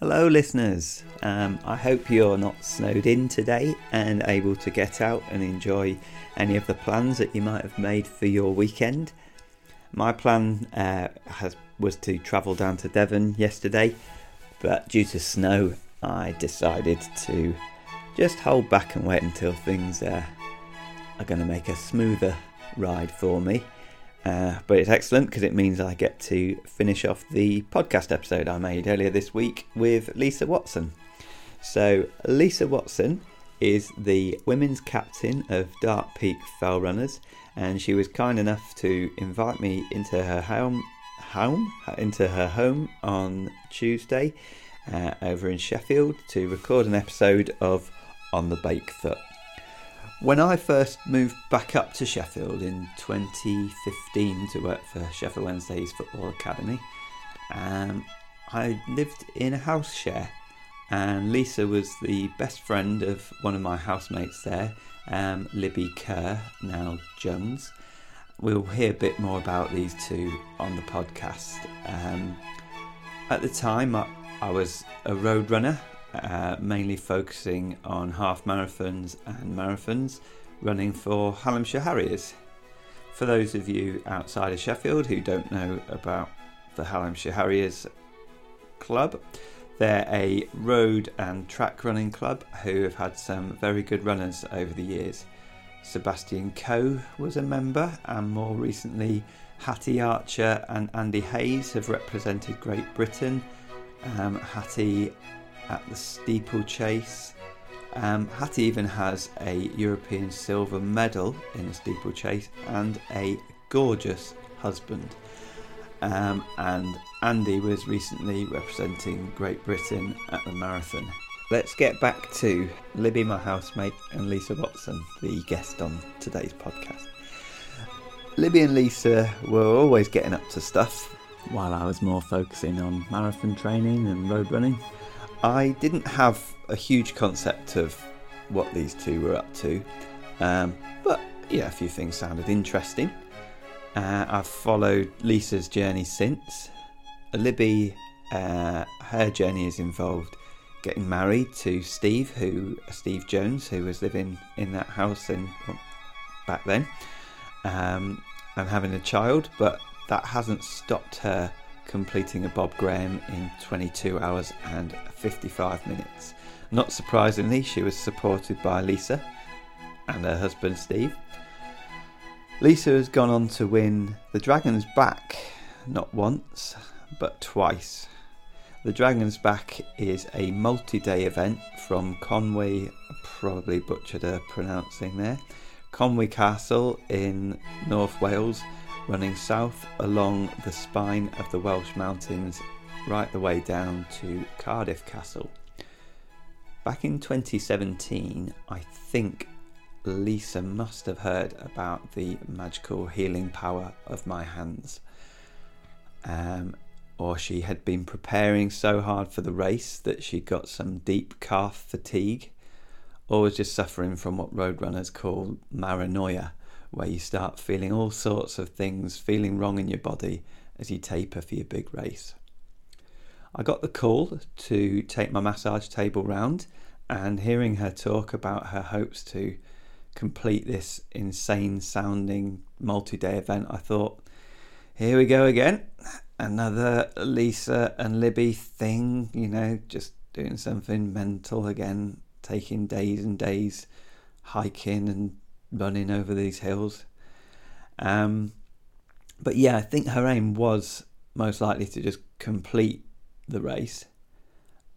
Hello, listeners. Um, I hope you're not snowed in today and able to get out and enjoy any of the plans that you might have made for your weekend. My plan uh, has, was to travel down to Devon yesterday, but due to snow, I decided to just hold back and wait until things uh, are going to make a smoother ride for me. Uh, but it's excellent because it means I get to finish off the podcast episode I made earlier this week with Lisa Watson. So, Lisa Watson is the women's captain of Dark Peak Fell Runners, and she was kind enough to invite me into her home, home into her home on Tuesday uh, over in Sheffield to record an episode of On the Bake Foot. When I first moved back up to Sheffield in 2015 to work for Sheffield Wednesday's Football Academy, um, I lived in a house share, and Lisa was the best friend of one of my housemates there, um, Libby Kerr, now Jones. We'll hear a bit more about these two on the podcast. Um, at the time, I, I was a road runner uh, mainly focusing on half marathons and marathons, running for Hallamshire Harriers. For those of you outside of Sheffield who don't know about the Hallamshire Harriers Club, they're a road and track running club who have had some very good runners over the years. Sebastian Coe was a member, and more recently, Hattie Archer and Andy Hayes have represented Great Britain. Um, Hattie at the steeplechase. Um, Hattie even has a European silver medal in the steeplechase and a gorgeous husband. Um, and Andy was recently representing Great Britain at the marathon. Let's get back to Libby, my housemate, and Lisa Watson, the guest on today's podcast. Libby and Lisa were always getting up to stuff while I was more focusing on marathon training and road running. I didn't have a huge concept of what these two were up to, um, but yeah, a few things sounded interesting. Uh, I've followed Lisa's journey since. Libby, uh, her journey is involved getting married to Steve, who Steve Jones, who was living in that house in back then, um, and having a child. But that hasn't stopped her completing a Bob Graham in 22 hours and 55 minutes. Not surprisingly, she was supported by Lisa and her husband Steve. Lisa has gone on to win the Dragon's Back not once but twice. The Dragon's Back is a multi day event from Conwy, probably butchered her pronouncing there, Conwy Castle in North Wales running south along the spine of the Welsh Mountains right the way down to Cardiff Castle. Back in 2017, I think Lisa must have heard about the magical healing power of my hands. Um, or she had been preparing so hard for the race that she got some deep calf fatigue, or was just suffering from what roadrunners call maranoia, where you start feeling all sorts of things feeling wrong in your body as you taper for your big race. I got the call to take my massage table round, and hearing her talk about her hopes to complete this insane sounding multi day event, I thought, here we go again. Another Lisa and Libby thing, you know, just doing something mental again, taking days and days hiking and running over these hills. Um, but yeah, I think her aim was most likely to just complete the race.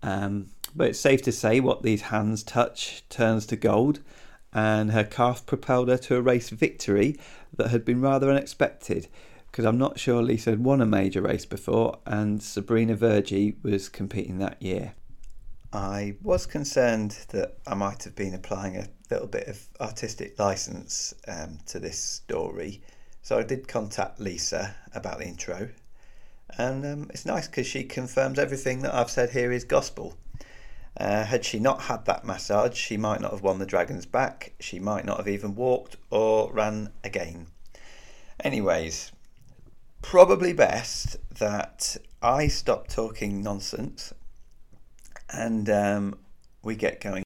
Um, but it's safe to say what these hands touch turns to gold, and her calf propelled her to a race victory that had been rather unexpected. Because I'm not sure Lisa had won a major race before, and Sabrina Verjee was competing that year. I was concerned that I might have been applying a little bit of artistic license um, to this story, so I did contact Lisa about the intro, and um, it's nice because she confirms everything that I've said here is gospel. Uh, had she not had that massage, she might not have won the Dragon's Back, she might not have even walked or ran again. Anyways, probably best that I stop talking nonsense and um, we get going.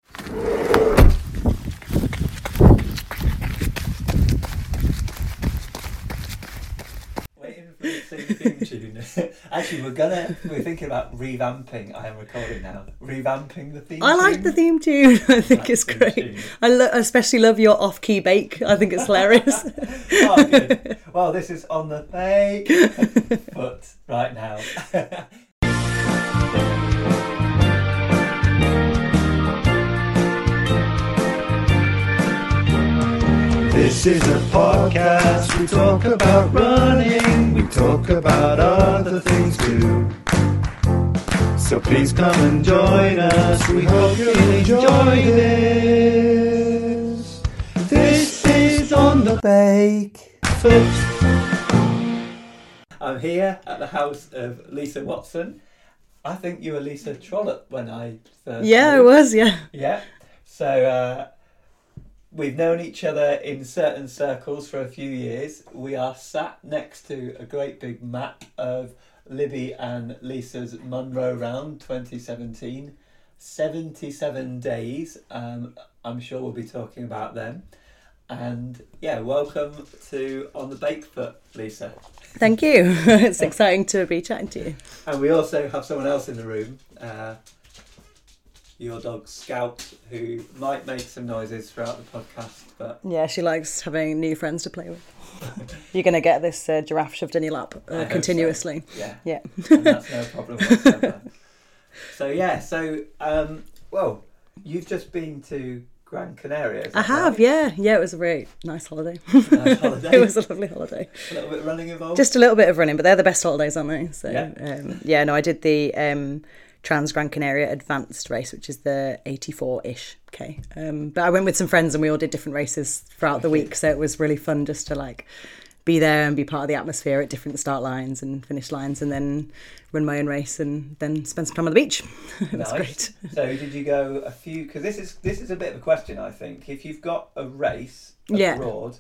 Waiting for you to sing the theme tune. Actually, we're gonna we're thinking about revamping. I am recording now. Revamping the theme. I like tune. the theme tune. I think Like it's great. tune. I lo- especially love your off-key bake. I think it's hilarious. oh, good. Well, this is on the fake but right now. This is a podcast. We talk about running. We talk about other things too. So please come and join us. We hope you enjoy this. This is on the Bake. foot. I'm here at the house of Lisa Watson. I think you were Lisa Trollope when I first. yeah, I was. Yeah. Yeah. So uh, we've known each other in certain circles for a few years. We are sat next to a great big map of Libby and Lisa's Munro Round 2017. 77 days. Um, I'm sure we'll be talking about them. And yeah, welcome to On the Bakefoot, Lisa. Thank you. it's exciting to be chatting to you. And we also have someone else in the room, uh, your dog Scout, who might make some noises throughout the podcast, but Yeah, she likes having new friends to play with. You're gonna get this uh, giraffe shoved in your lap uh, hope so. continuously. yeah, Yeah. and that's no problem whatsoever. so yeah, so um, well, you've just been to Gran Canaria. I have. right? Yeah. Yeah. It was a really nice holiday. Nice holiday. it was a lovely holiday. a little bit of running involved. Just a little bit of running, but they're the best holidays, aren't they? So Yeah. um, yeah, no, I did the um, Trans Gran Canaria Advanced race, which is the 84-ish k. Um, but I went with some friends and we all did different races throughout the week, so it was really fun just to like be there and be part of the atmosphere at different start lines and finish lines, and then run my own race and then spend some time on the beach. it was Nice. great. So did you go a few? Because this is this is a bit of a question. I think if you've got a race Yeah. abroad,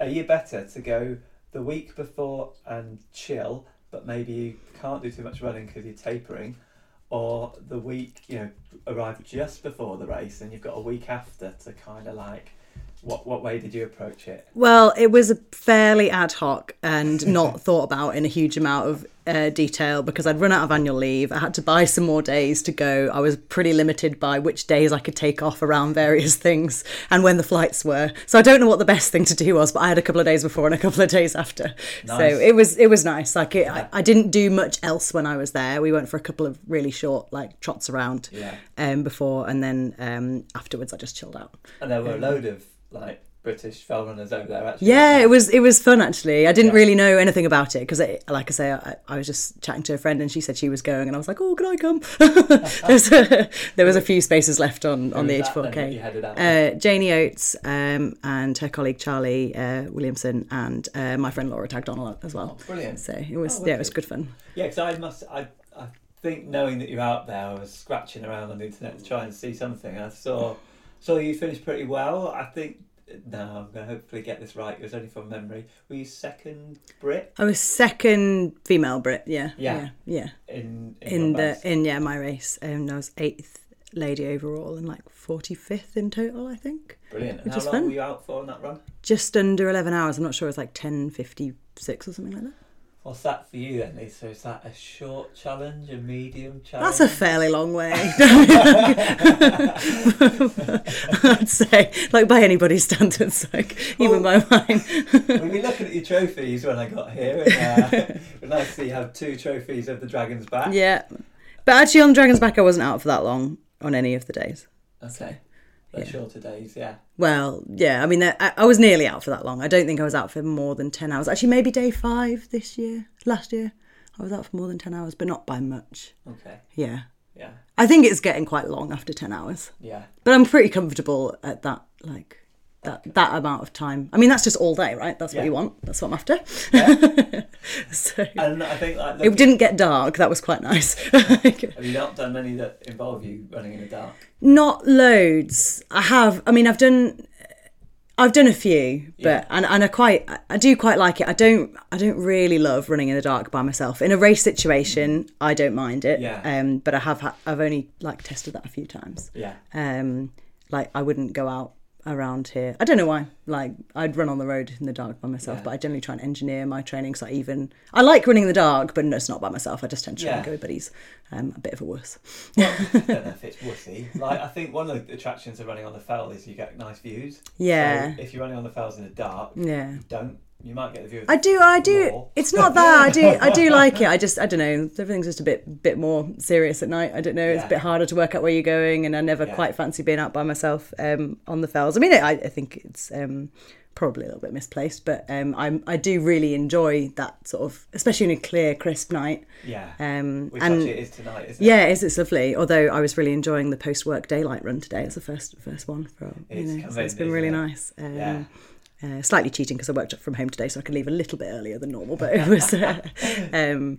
are you better to go the week before and chill, but maybe you can't do too much running because you're tapering, or the week you know arrive just before the race and you've got a week after to kind of like. What, what way did you approach it? Well, it was a fairly ad hoc and not thought about in a huge amount of uh, detail because I'd run out of annual leave. I had to buy some more days to go. I was pretty limited by which days I could take off around various things and when the flights were. So I don't know what the best thing to do was, but I had a couple of days before and a couple of days after. So it was it was nice. Like it, I, I didn't do much else when I was there. We went for a couple of really short like trots around Yeah. um, before, and then um, afterwards I just chilled out. And there were a load of like British fell runners over there actually. Yeah, it was it was fun actually. I didn't Yeah. really know anything about it because, like I say, I, I was just chatting to a friend and she said she was going, and I was like, "Oh, can I come?" there, was a, there was a few spaces left on on the was that then that you H4K. headed Uh, Janie Oates um, and her colleague Charlie uh, Williamson and uh, my friend Laura tagged on as well. Oh, brilliant. So it was Oh, yeah, it was good fun. Yeah, because I must. I, I think knowing that you're out there, I was scratching around on the internet to try and see something. I saw saw you finish pretty well. I think. No, I'm going to hopefully get this right. It was only from memory. Were you second Brit I was second female Brit. Yeah, Yeah. yeah, yeah. in in, In the best? in yeah my race, um, I was eighth lady overall and like forty fifth in total, I think. brilliant. And how long fun. were you out for on that run? just under 11 hours. I'm not sure, it's like 10.56 or something like that. What's that for you then, Lisa? Is that a short challenge, a medium challenge? That's a fairly long way. I'd say, like by anybody's standards, like even by mine. We've been looking at your trophies when I got here. And, uh, was nice to see you have two trophies of the Dragon's Back. yeah. But actually, on Dragon's Back, I wasn't out for that long on any of the days. Okay. The Yeah. shorter days, yeah. Well, yeah, I mean, I, I was nearly out for that long. I don't think I was out for more than 10 hours. Actually, maybe day five this year, last year. I was out for more than 10 hours, but not by much. Okay. Yeah. Yeah. I think it's getting quite long after 10 hours. Yeah. But I'm pretty comfortable at that, like, that, that amount of time. I mean, that's just all day, right? That's what you want. That's what I'm after. so And I think like it didn't get dark. That was quite nice. have you not done many that involve you running in the dark? Not loads. I have. I mean, I've done. I've done a few, but Yeah. and, and I quite I do quite like it. I don't I don't really love running in the dark by myself. In a race situation, I don't mind it. Yeah. Um, but I have ha- I've only like tested that a few times. Yeah. Um, like I wouldn't go out around here. I don't know why. Like I'd run on the road in the dark by myself, Yeah. but I generally try and engineer my training so I even I like running in the dark, but no, it's not by myself. I just tend to try and go with buddies. Um, a bit of a wuss. I don't know if it's wussy. Like I think one of the attractions of running on the fell is you get nice views. Yeah. So if you're running on the fells in the dark, Yeah. don't you might get the view. Of I do, I do. More. It's not that I do, I do like it. I just, I don't know. Everything's just a bit, bit more serious at night. I don't know. It's Yeah. a bit harder to work out where you're going, and I never Yeah. quite fancy being out by myself um, on the fells. I mean, I, I think it's um, probably a little bit misplaced, but um, I'm, I do really enjoy that sort of, especially in a clear, crisp night. Yeah. Um, Which and actually it is tonight, isn't it? yeah, it is. It's lovely. Although I was really enjoying the post-work daylight run today. It's the first, first one for you know, so it's been really it? nice. Um, Yeah. Uh, slightly cheating because I worked up from home today, so I could leave a little bit earlier than normal. But it was, uh, um,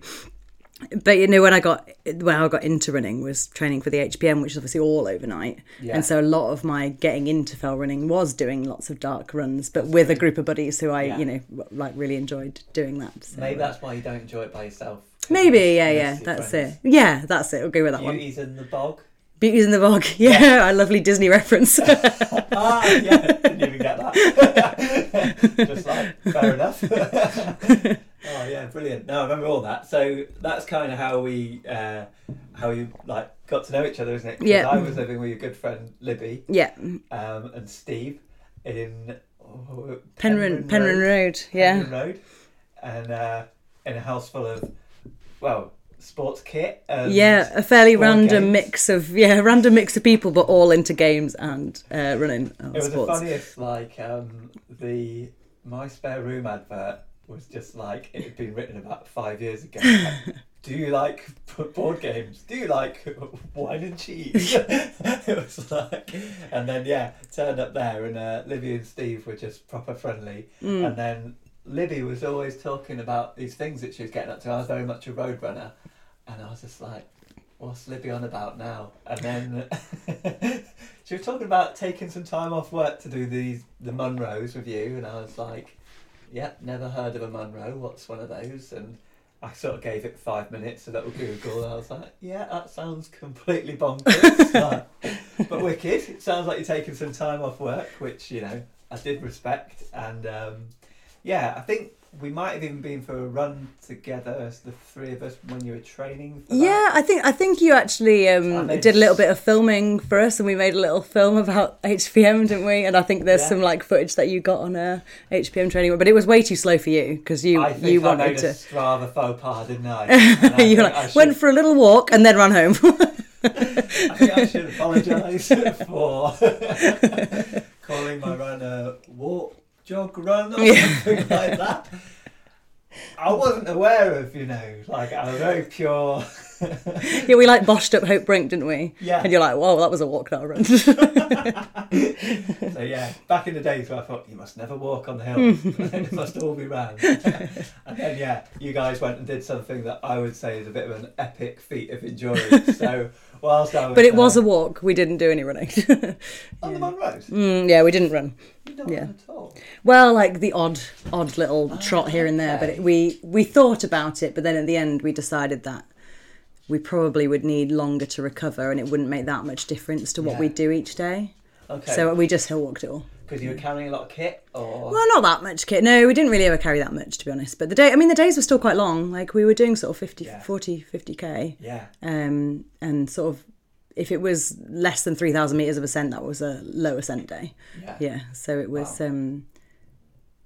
but you know, when I got when I got into running was training for the HPM, which is obviously all overnight, Yeah. and so a lot of my getting into fell running was doing lots of dark runs, but with a group of buddies who I, Yeah. you know, like really enjoyed doing that. So, Maybe that's why you don't enjoy it by yourself. maybe, yeah, yeah, that's friends. it. Yeah, that's it. We'll go with that one. Beauties in the bog. Beauties in the Bog. Yeah, a lovely Disney reference. ah, yeah, didn't even get that. Just like, fair enough. oh yeah, brilliant. No, I remember all that. So that's kind of how we, uh, how we like got to know each other, isn't it? Yeah. I was living with your good friend Libby yeah, um, and Steve in oh, Penryn, Penryn Road. Yeah, Penryn Road, and uh, in a house full of well sports kit. And yeah, a fairly random games. mix of yeah, random mix of people, but all into games and uh, running It was sports. the funniest. Like um, the my spare room advert was just like it had been written about five years ago. Like, Do you like board games? Do you like wine and cheese? it was like, and then yeah, turned up there, and uh, Libby and Steve were just proper friendly, Mm. and then Libby was always talking about these things that she was getting up to. I was very much a road runner, and I was just like, "What's Libby on about now?" And then she was talking about taking some time off work to do these the Munros with you, and I was like, "Yep, never heard of a Munro. What's one of those?" And I sort of gave it five minutes, a little Google, and I was like, "Yeah, that sounds completely bonkers, like, but wicked. It sounds like you're taking some time off work, which you know I did respect, and um, yeah, I think." We might have even been for a run together the three of us when you were training. Yeah, I think I think you actually um, did a little bit of filming for us, and we made a little film about HPM, didn't we? And I think there's Yeah. some like footage that you got on a HPM training, but it was way too slow for you because you I think you I wanted made to. a Strava faux pas, didn't I? You like, should- went for a little walk and then ran home. I think I should apologise for calling my run a walk, jog, run, or Yeah. something like that. I wasn't aware of, you know, like I'm a very pure. yeah, we like boshed up Hope Brink, didn't we? Yeah. And you're like, whoa, that was a walk, not a run. So yeah, back in the days where I thought you must never walk on the hills, hmm. it must all be round. and then yeah, you guys went and did something that I would say is a bit of an epic feat of endurance. So whilst I was, but it was a walk. We didn't do any running. on the Munros. mm, yeah, we didn't run. You don't Yeah. run at all. Well, like the odd, odd little trot here and there. But it, we we thought about it, but then at the end we decided that we probably would need longer to recover, and it wouldn't make that much difference to what Yeah. we do each day. Okay. So we just hill walked it all. Because you were carrying a lot of kit, or Well, not that much kit. No, we didn't really ever carry that much, to be honest. But the day, I mean, the days were still quite long. Like we were doing sort of 50, Yeah. 40, 50k. yeah, Um, and sort of, if it was less than 3,000 metres of ascent, that was a low ascent day. yeah, Yeah. So it was, Wow. um,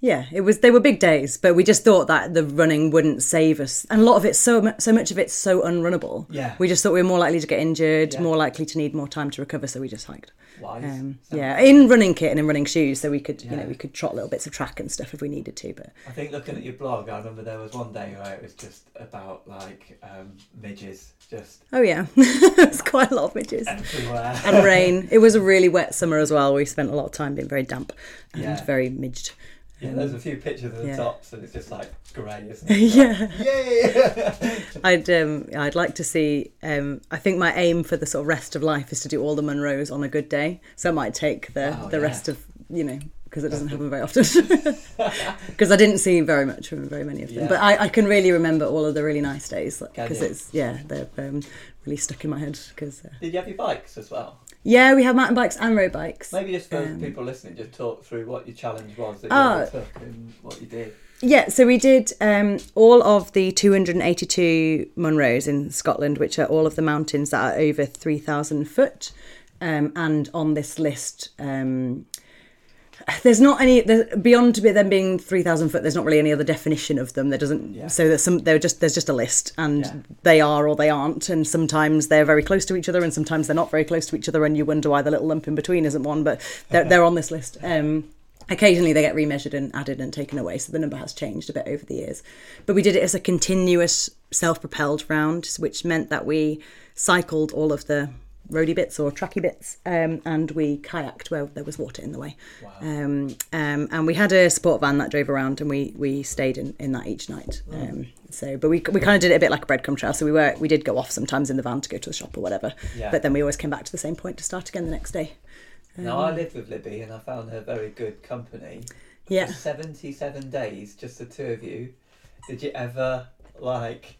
yeah, it was, they were big days, but we just thought that the running wouldn't save us. And a lot of it's so, so much of it's so unrunnable. Yeah. We just thought we were more likely to get injured, Yeah. more likely to need more time to recover. So we just hiked. Wise. Um, yeah, in running kit and in running shoes, so we could, you know, we could trot little bits of track and stuff if we needed to. But I think looking at your blog, I remember there was one day where it was just about like um, midges just oh yeah, it's quite a lot of midges everywhere. and rain. It was a really wet summer as well. We spent a lot of time being very damp and Yeah. very midged. Yeah, there's a few pictures of the yeah. tops, and it's just like grey, isn't it? yeah, Yay! I'd um, I'd like to see. Um, I think my aim for the sort of rest of life is to do all the Munros on a good day. So I might take the Wow, the yeah. rest of you know because it doesn't happen very often. Because I didn't see very much from very many of them, Yeah. but I, I can really remember all of the really nice days because it's yeah they're um, really stuck in my head. Because uh, Did you have your bikes as well? Yeah, we have mountain bikes and road bikes. Maybe just for Um, people listening, just talk through what your challenge was that you took and what you did. Yeah, so we did um, all of the 282 Munros in Scotland, which are all of the mountains that are over 3,000 foot. Um, and on this list, um, there's not any there's, beyond to be them being 3,000 foot. There's not really any other definition of them. There doesn't. Yeah. So there's some. They're just there's just a list, and Yeah. they are or they aren't. And sometimes they're very close to each other, and sometimes they're not very close to each other, and you wonder why the little lump in between isn't one. But they're they're on this list. Um, occasionally they get remeasured and added and taken away so the number has changed a bit over the years but we did it as a continuous self-propelled round which meant that we cycled all of the roady bits or tracky bits um, and we kayaked where there was water in the way um, um, and we had a support van that drove around and we we stayed in, in that each night um, so but we, we kind of did it a bit like a breadcrumb trail so we were we did go off sometimes in the van to go to the shop or whatever Yeah. but then we always came back to the same point to start again the next day Now I lived with Libby and I found her very good company. yeah For Seventy-seven days, just the two of you. Did you ever like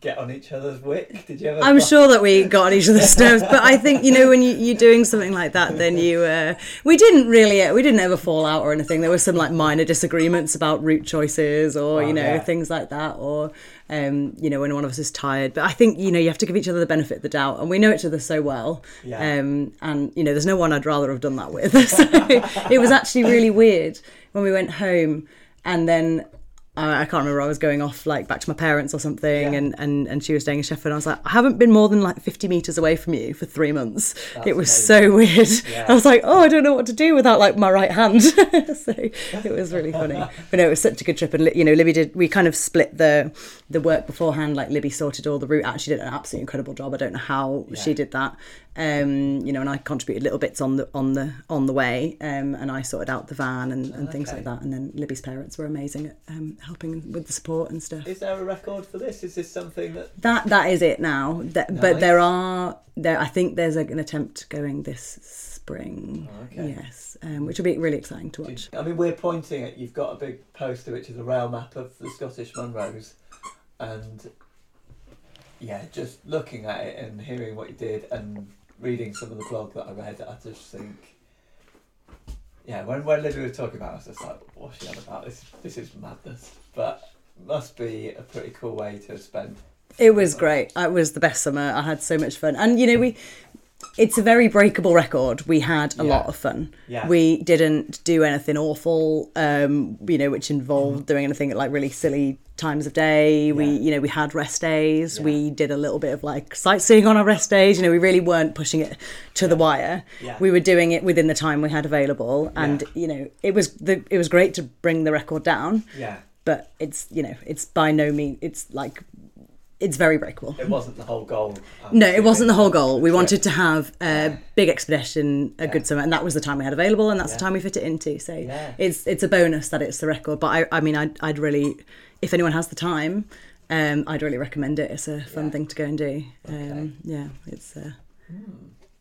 get on each other's wick? Did you ever? I'm sure that we got on each other's nerves, but I think you know when you, you're doing something like that, then you uh, we didn't really we didn't ever fall out or anything. There were some like minor disagreements about route choices or Oh, you know yeah. things like that, or um, you know when one of us is tired. But I think you know you have to give each other the benefit of the doubt, and we know each other so well. Yeah. Um, and you know there's no one I'd rather have done that with. so it was actually really weird when we went home, and then. I I can't remember. I was going off like back to my parents or something, Yeah. and, and and she was staying in Sheffield. I was like, I haven't been more than like fifty meters away from you for three months. That's it was amazing. so weird. Yeah. I was like, oh, I don't know what to do without like my right hand. so it was really funny. But no, it was such a good trip. And you know, Libby did. We kind of split the the work beforehand. Like Libby sorted all the route out. She did an absolutely incredible job. I don't know how she did that. Um, you know, and I contributed little bits on the on the on the way. Um, and I sorted out the van and, and things like that. And then Libby's parents were amazing at um, helping with the support and stuff. Is there a record for this? Is this something that? That that is it now. That, Nice. But there are there. I think there's an attempt going this spring. Oh, okay. Yes, um, which will be really exciting to watch. I mean, we're pointing at. You've got a big poster which is a rail map of the Scottish Munros, and yeah, just looking at it and hearing what you did and reading some of the blog that I read, I just think. Yeah, when when Lydia was talking about, it, I was just like, "What's she on about? This this is madness." But must be a pretty cool way to spend. It was great. It was the best summer. I had so much fun, and you know we. It's a very breakable record. We had a Yeah. lot of fun. Yeah. We didn't do anything awful, um, you know, which involved Mm-hmm. doing anything like really silly times of day. We, you know, we had rest days. Yeah. We did a little bit of like sightseeing on our rest days. You know, we really weren't pushing it to the wire. Yeah. We were doing it within the time we had available, and Yeah. you know, it was the it was great to bring the record down. Yeah, But it's you know, it's by no means it's like it's very breakable. it wasn't the whole goal. I'm No, it wasn't the whole goal. We wanted to have a Yeah. big expedition, a Yeah. good summer, and that was the time we had available, and that's Yeah. the time we fit it into. So Yeah. it's it's a bonus that it's the record. But I, I mean, I'd, I'd really, if anyone has the time, um, I'd really recommend it. It's a fun Yeah. thing to go and do. Okay. Um, yeah, it's uh,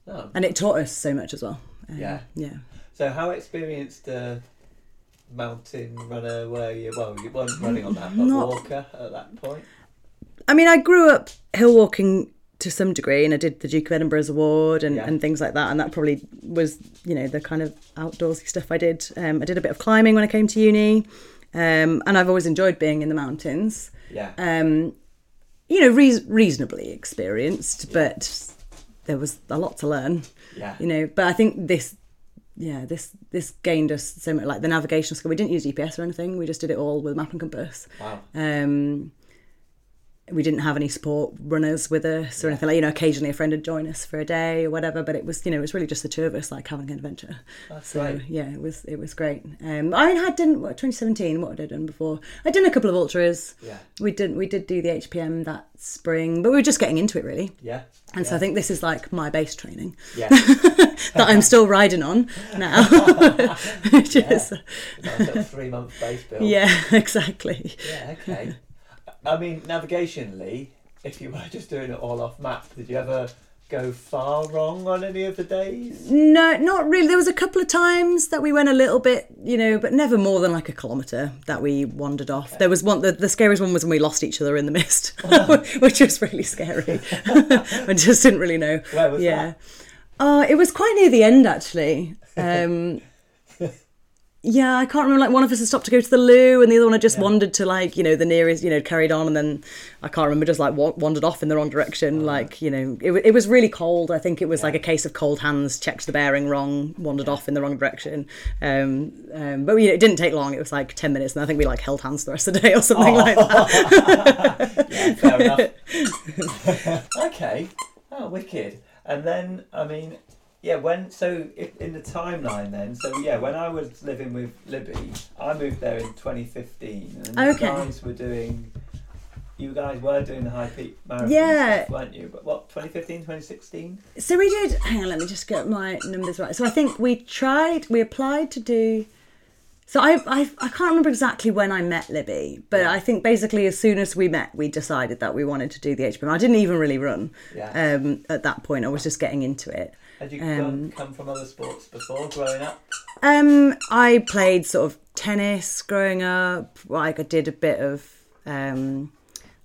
No. and it taught us so much as well. Um, Yeah. yeah. So how experienced a mountain runner were you? Well, you weren't running on that, but Not- walker at that point. I mean, I grew up hill walking to some degree, and I did the Duke of Edinburgh's Award and, Yeah. and things like that, and that probably was, you know, the kind of outdoorsy stuff I did. Um, I did a bit of climbing when I came to uni, um, and I've always enjoyed being in the mountains. Yeah. Um, you know, reas reasonably experienced, but there was a lot to learn. yeah. You know, but I think this, yeah, this this gained us so much. Like the navigational skill, we didn't use GPS or anything. We just did it all with map and compass. Wow. Um, we didn't have any support runners with us or anything like you know occasionally a friend would join us for a day or whatever but it was you know it was really just the two of us like having an adventure That's so right. yeah it was it was great um i had done what 2017 what had i done before i'd done a couple of ultras Yeah. we didn't we did do the hpm that spring but we were just getting into it really Yeah. and so i think this is like my base training Yeah. that i'm still riding on now which Yeah. is a three month base build. yeah exactly Yeah, okay. I mean, navigationally, if you were just doing it all off map, did you ever go far wrong on any of the days? No, not really. There was a couple of times that we went a little bit, you know, but never more than like a kilometre that we wandered off. There was one, the, the scariest one was when we lost each other in the mist, which was really scary. I just didn't really know. Where was yeah. that? Oh, it was quite near the end actually. Um, yeah, I can't remember. Like one of us had stopped to go to the loo, and the other one had just Yeah. wandered to like you know the nearest, you know, carried on, and then I can't remember just like wandered off in the wrong direction. Like you know, it, it was really cold. I think it was like a case of cold hands, checked the bearing wrong, wandered off in the wrong direction. Um, um, but you know, it didn't take long. It was like ten minutes, and I think we like held hands the rest of the day or something like that. Yeah, fair enough. okay. Oh, wicked. And then, I mean, yeah, when, so if, in the timeline then, so yeah, when I was living with Libby, I moved there in 2015. And Okay. you guys were doing, you guys were doing the High Peak Marathon Yeah. stuff, weren't you? But what, 2015, 2016? So we did. Hang on, let me just get my numbers right. So I think we tried. We applied to do. So I I, I can't remember exactly when I met Libby, but I think basically as soon as we met, we decided that we wanted to do the HPM. I didn't even really run Yeah. um, at that point. I was just getting into it. Had you um, come from other sports before growing up? Um, I played sort of tennis growing up. Like I did a bit of um,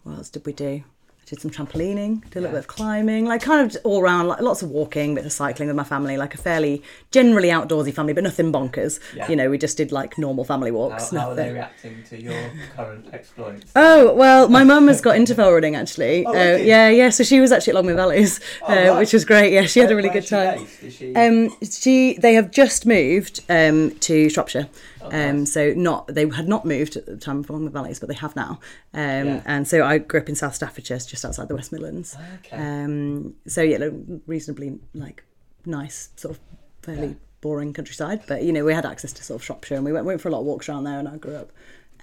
what else did we do? Did some trampolining, did a little Yeah. bit of climbing, like kind of all around, like lots of walking, bit of cycling with my family. Like a fairly generally outdoorsy family, but nothing bonkers. Yeah. You know, we just did like normal family walks. how are they reacting to your current exploits? Oh well, my mum has got interval running actually. Oh, uh, yeah, yeah. So she was actually at Long Mynd Valleys, Oh, uh, right. which was great. Yeah, she had a really good time. she... Um, she they have just moved um, to Shropshire. Oh, Um, nice. so not they had not moved at the time from the valleys, but they have now. Um, Yeah. And so I grew up in South Staffordshire, just outside the West Midlands. Okay. Um, so yeah, like, reasonably like nice, sort of fairly Yeah. boring countryside. But you know, we had access to sort of Shropshire, and we went went for a lot of walks around there, and I grew up.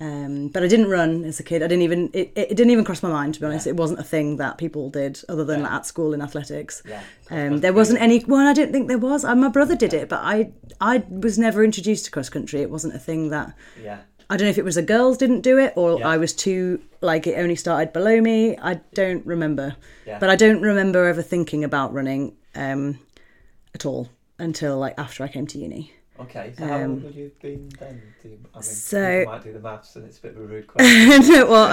Um, but I didn't run as a kid. I didn't even it, it didn't even cross my mind to be honest. Yeah. It wasn't a thing that people did other than Yeah. at school in athletics. Yeah. Um, there wasn't any. Well, I don't think there was. Uh, my brother did it, but I I was never introduced to cross country. It wasn't a thing that Yeah. I don't know if it was the girls didn't do it or. I was too like it only started below me. I don't remember, Yeah. but I don't remember ever thinking about running um, at all until like after I came to uni. Okay, so how Um, old would you have been then? You, I mean, so- you might do the maths and it's a bit of a rude question. no, well,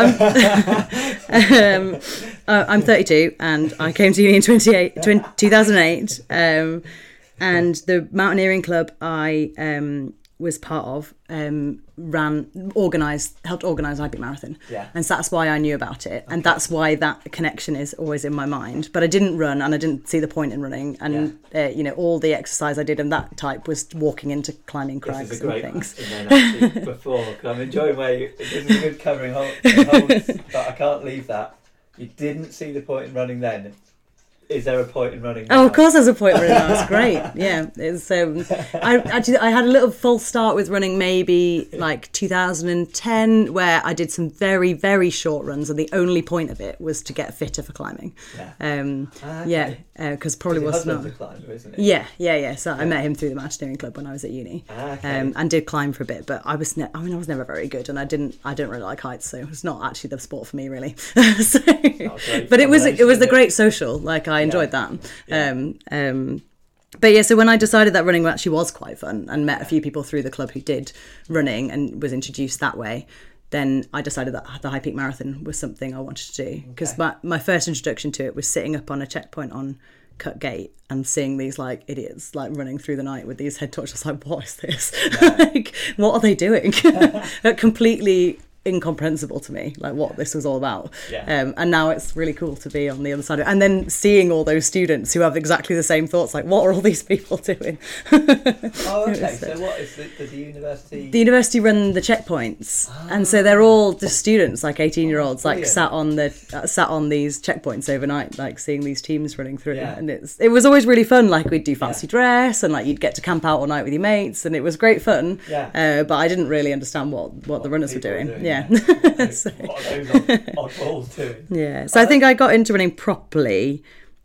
I'm, um, uh, I'm 32 and I came to uni in 28, 20, 2008. Um, and the mountaineering club I um, was part of um, ran, organised, helped organise High Peak Marathon. Yeah. And so that's why I knew about it. And that's why that connection is always in my mind. But I didn't run and I didn't see the point in running. And, uh, you know, all the exercise I did in that type was walking into climbing This crags is a and great things. and then before, because I'm enjoying where you, this is a good covering holds, but I can't leave that. You didn't see the point in running then. Is there a point in running now? Oh, of course, there's a point where that's great. Yeah, it's. Um, I actually I had a little false start with running maybe like 2010, where I did some very very short runs, and the only point of it was to get fitter for climbing. Yeah. Um, Ah, yeah, okay. because probably was not. a climber, isn't it? Yeah, yeah, yeah. So I met him through the mountaineering club when I was at uni. Ah, okay. Um, and did climb for a bit, but I was ne- I mean I was never very good, and I didn't I don't really like heights, so it's not actually the sport for me really. so, but it was it was a great social. Like I enjoyed Yeah. that. Yeah. Um, um, but yeah, so when I decided that running actually was quite fun, and met a few people through the club who did running, and was introduced that way. Then I decided that the High Peak Marathon was something I wanted to do because Okay. my, my first introduction to it was sitting up on a checkpoint on Cut Gate and seeing these like idiots like running through the night with these head torches. Like, what is this? like, what are they doing? Like, completely incomprehensible to me, like what this was all about. Yeah. Um, and now it's really cool to be on the other side of it. And then seeing all those students who have exactly the same thoughts, like, what are all these people doing? Oh, okay. So what is the, does the university? the university run the checkpoints, and so they're all just students, like eighteen year olds, like sat on the uh, sat on these checkpoints overnight, like seeing these teams running through, Yeah. and it's it was always really fun. Like we'd do fancy dress, and like you'd get to camp out all night with your mates, and it was great fun. Yeah. Uh, but I didn't really understand what what, the runners were people doing. are doing, Yeah. So- what are those odd, oddballs doing? yeah. So I think I got into running properly.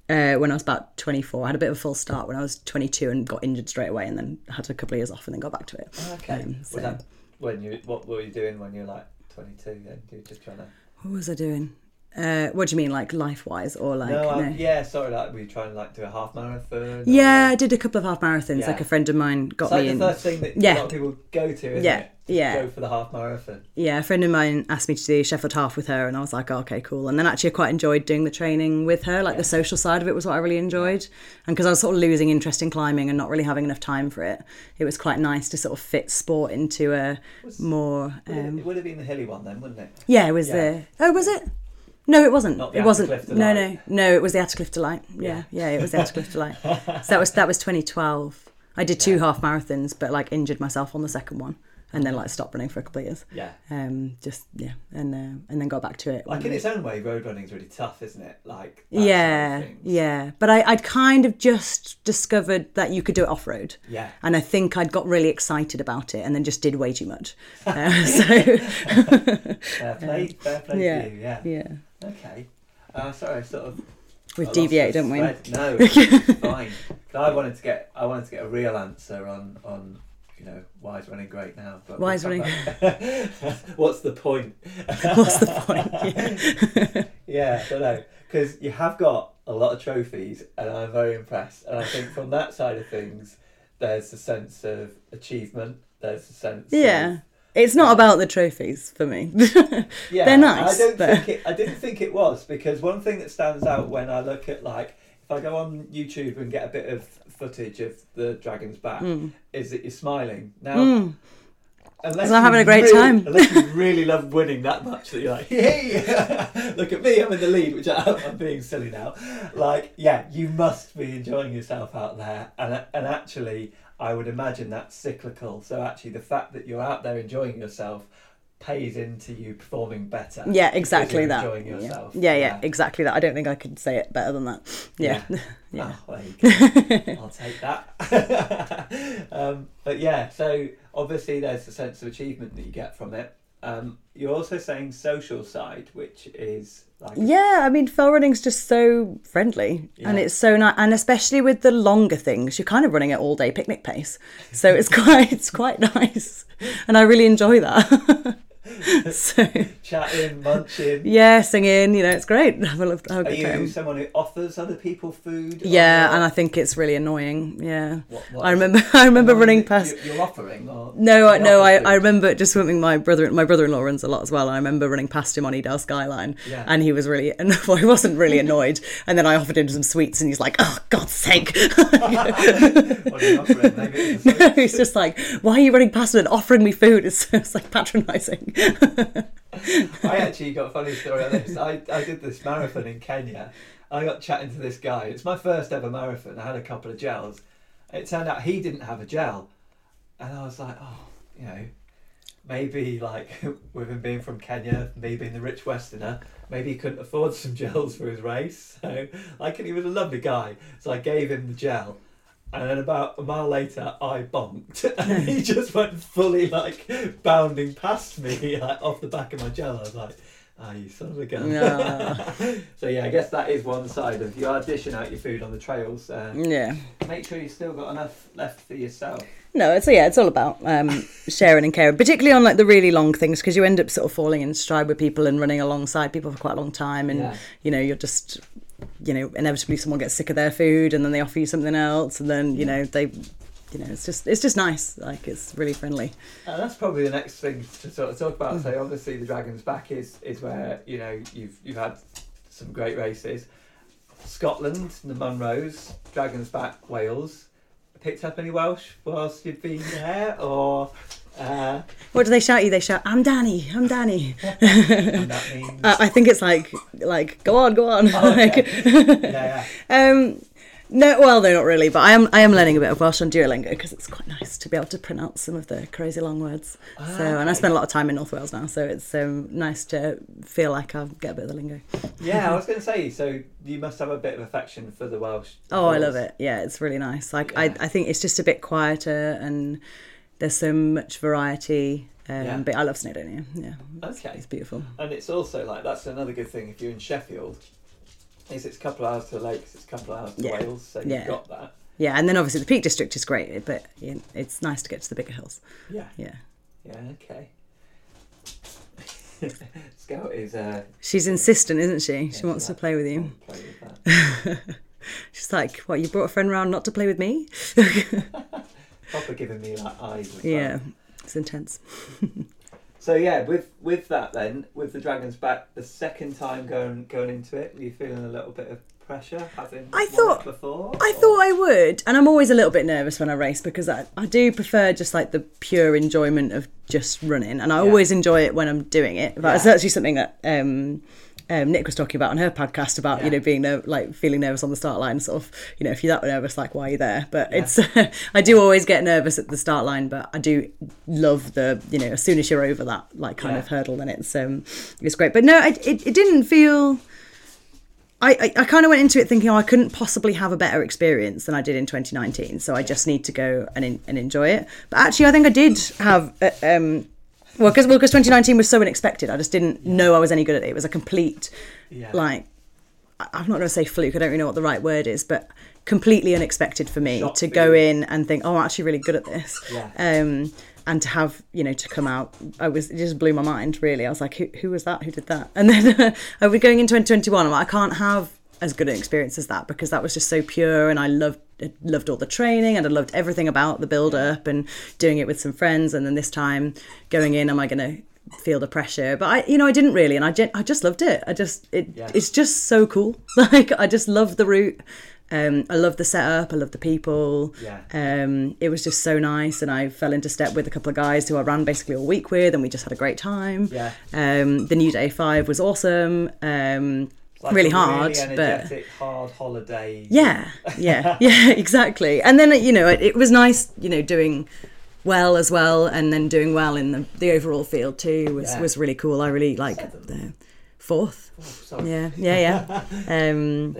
Uh, when I was about 24, I had a bit of a full start when I was 22 and got injured straight away, and then had a couple of years off and then got back to it. Okay. Um, so- when you? What were you doing when you were like 22? Then you were just trying to. What was I doing? Uh, what do you mean, like life wise, or like no, no? I'm, yeah, sorry, like we trying to like do a half marathon. Yeah, or- I did a couple of half marathons. Yeah. Like a friend of mine got like me the in. first thing that a lot of people go to, isn't Yeah, it? yeah. Go for the half marathon. Yeah, a friend of mine asked me to do Sheffield Half with her, and I was like, oh, okay, cool. And then actually, I quite enjoyed doing the training with her. Like Yeah. the social side of it was what I really enjoyed. And because I was sort of losing interest in climbing and not really having enough time for it, it was quite nice to sort of fit sport into a Was- more. Would it- Um, it would have been the hilly one then, wouldn't it? yeah, it was Yeah. the. Oh, was it? No, it wasn't. It wasn't. Attercliffe No, no, no. It was the Attercliff Delight. Yeah, yeah, it was the Attercliff Delight. So that was that was 2012. I did two Yeah. half marathons, but like injured myself on the second one, and then like stopped running for a couple of years. Yeah. Um, just yeah, and uh, and then got back to it. Like in its own way, road running's really tough, isn't it? Like that side of yeah, yeah. But I, I'd kind of just discovered that you could do it off road. Yeah. And I think I'd got really excited about it and then just did way too much. Uh, so, Fair play, fair play yeah, to you. Yeah. yeah. Okay. Uh, sorry, I sort of. We've I deviated, haven't we? No, fine. I wanted to get, I wanted to get a real answer on, on, you know, why is running great now? But Why is running- What's the point? What's the point? Yeah, I don't know. Because you have got a lot of trophies, and I'm very impressed. And I think from that side of things, there's a sense of achievement. There's a sense. Yeah. Of, It's not about the trophies for me. yeah, They're nice, I don't but- think it. I didn't think it was because one thing that stands out when I look at like if I go on YouTube and get a bit of footage of the dragon's back, is that you're smiling now. Mm. Unless. I'm having a great really- time. Unless you really love winning that much that you're like, hey, look at me, I'm in the lead, which I, I'm being silly now. Like, yeah, you must be enjoying yourself out there. And, and actually, I would imagine that's cyclical. So actually, the fact that you're out there enjoying yourself pays into you performing better. Yeah, exactly that. Enjoying Yeah. yourself. Yeah, yeah, exactly that. I don't think I could say it better than that. Yeah. Yeah. Oh, there you go. I'll take that. um, but yeah, so obviously there's a sense of achievement that you get from it. Um, you're also saying social side, which is like Yeah, I mean, fell running's just so friendly, and it's so nice, and especially with the longer things, you're kind of running at all day picnic pace, so it's quite it's quite nice, and I really enjoy that. so chatting, munching. yeah, singing, you know, it's great. Have a, love- have a Are you time. someone who offers other people food? Yeah, and I think it's really annoying. Yeah, What- what I remember I remember running past. you- You're offering, or No, I no, I, food? I remember just something my brother my brother in law runs a lot as well. I remember running past him on Edale Skyline, Yeah. and he was really well, he wasn't really annoyed. And then I offered him some sweets, and he's like, "Oh, God's sake!" What are you offering? No, he's just like, "Why are you running past me and offering me food?" It's, it's like patronising. I actually got a funny story on this. I, I did this marathon in Kenya. I got chatting to this guy. It's my first ever marathon. I had a couple of gels. It turned out he didn't have a gel. And I was like, oh, you know, maybe like with him being from Kenya, me being the rich Westerner, maybe he couldn't afford some gels for his race. So, like, and he was a lovely guy. So I gave him the gel. And then about a mile later, I bonked, and he just went fully like bounding past me, like off the back of my gel. I was like, "Ah, you son of a gun." No. so yeah, I guess that is one side of you are dishing out your food on the trails. Uh, yeah. make sure you still got enough left for yourself. No, it's yeah, it's all about um, sharing and caring, particularly on like the really long things, because you end up sort of falling in stride with people and running alongside people for quite a long time, and Yeah. you know you're just, you know, inevitably someone gets sick of their food, and then they offer you something else, and then you know they, you know, it's just it's just nice, like it's really friendly. And that's probably the next thing to sort of talk about. Mm. So obviously the Dragon's Back is is where you know you've you've had some great races. Scotland, the Munros, Dragon's Back, Wales. Picked up any Welsh whilst you've been there, or uh, What do they shout you? They shout, "I'm Danny, I'm Danny." and that means I, I think it's like like go on, go on. Oh, Like- yeah, yeah. Um, no, well, no, not really. But I am I am learning a bit of Welsh on Duolingo because it's quite nice to be able to pronounce some of the crazy long words. Ah, so, and I spend a lot of time in North Wales now, so it's um, nice to feel like I get a bit of the lingo. Yeah, I was going to say. So you must have a bit of affection for the Welsh. Oh, I love it. Yeah, it's really nice. Like Yeah. I, I think it's just a bit quieter and there's so much variety. Um, Yeah. But I love Snowdonia. Yeah, Okay. it's beautiful. And it's also like that's another good thing if you're in Sheffield. Is it's a couple of hours to the lakes, it's a couple of hours to Yeah. Wales, so you've got that. Yeah, and then obviously the Peak District is great, but it's nice to get to the bigger hills. Yeah. Yeah. Yeah. Okay. Scout is uh, She's insistent, isn't she? yeah, She wants to play with you. Play with that. She's like, "What? You brought a friend round not to play with me?" Proper giving me like eyes. Yeah, it's intense. So yeah, with with that then, with the Dragons back, the second time going going into it, were you feeling a little bit of pressure having I thought- before? I or- thought I would, and I'm always a little bit nervous when I race because I, I do prefer just like the pure enjoyment of just running, and I Yeah. always enjoy it when I'm doing it. That's Yeah. actually something that um, um, Nick was talking about on her podcast about you know being ner- like feeling nervous on the start line, sort of you know if you're that nervous, like why are you there? But Yeah. it's I do always get nervous at the start line, but I do love the you know as soon as you're over that like kind Yeah. of hurdle, then it's um it's great. But no, it it, it didn't feel. I, I, I kind of went into it thinking, oh, I couldn't possibly have a better experience than I did in 2019, so I just need to go and, in, and enjoy it. But actually, I think I did have, uh, um, well, because well, 2019 was so unexpected. I just didn't know I was any good at it. It was a complete, Yeah. like, I'm not going to say fluke. I don't really know what the right word is, but completely unexpected for me Shock to go in and think, oh, I'm actually really good at this. Yeah. Um, and to have, you know, to come out, I was, it just blew my mind, really. I was like, who, who was that? Who did that? And then I was going into 2021, I'm like, I can't have as good an experience as that because that was just so pure and I loved loved all the training and I loved everything about the build up and doing it with some friends and then this time going in am I going to feel the pressure? But I you know I didn't really and I, gen- I just loved it. I just it Yeah. it's just so cool. Like I just love the route. Um, I love the setup. I love the people. Yeah. um, it was just so nice and I fell into step with a couple of guys who I ran basically all week with and we just had a great time. Yeah. um, the new day five was awesome. Um, like really hard but energetic, hard holiday. yeah, yeah, yeah, exactly. And then you know it, it was nice, you know, doing well as well, and then doing well in the, the overall field too was Yeah. was really cool. I really like the fourth. Oh, sorry. Yeah, yeah, yeah. Um,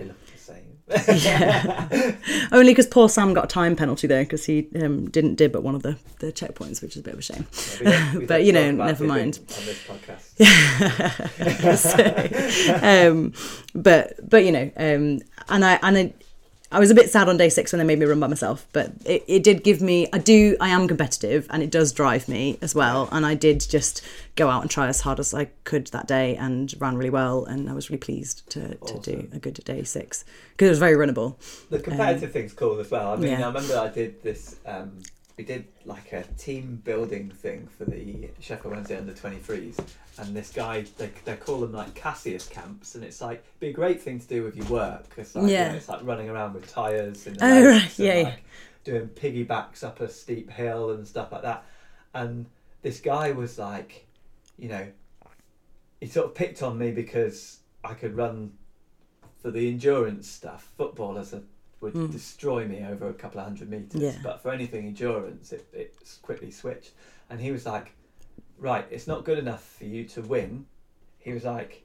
Look only because poor Sam got a time penalty though because he um, didn't dib at one of the, the checkpoints, which is a bit of a shame. We we But, you know, never mind. On this podcast. um, but but you know, um, and I and I, I was a bit sad on day six when they made me run by myself, but it, it did give me. I do. I am competitive, and it does drive me as well. And I did just go out and try as hard as I could that day, and ran really well. And I was really pleased to, to do a good day six because it was very runnable. The competitive thing's cool as well. I mean, yeah. I remember I did this. Um, we did like a team building thing for the Sheffield Wednesday under 23s, and this guy they, they call them like Cassius camps, and it's like be a great thing to do with your work. It's like, you Yeah. know, it's like running around with tires the Oh, right. and, Yeah, yeah. like, doing piggybacks up a steep hill and stuff like that. And this guy was like, you know, he sort of picked on me because I could run for the endurance stuff. Footballers are, would Mm. destroy me over a couple of hundred meters, Yeah. but for anything endurance, it, it's quickly switched. And he was like, "Right, it's not good enough for you to win." He was like,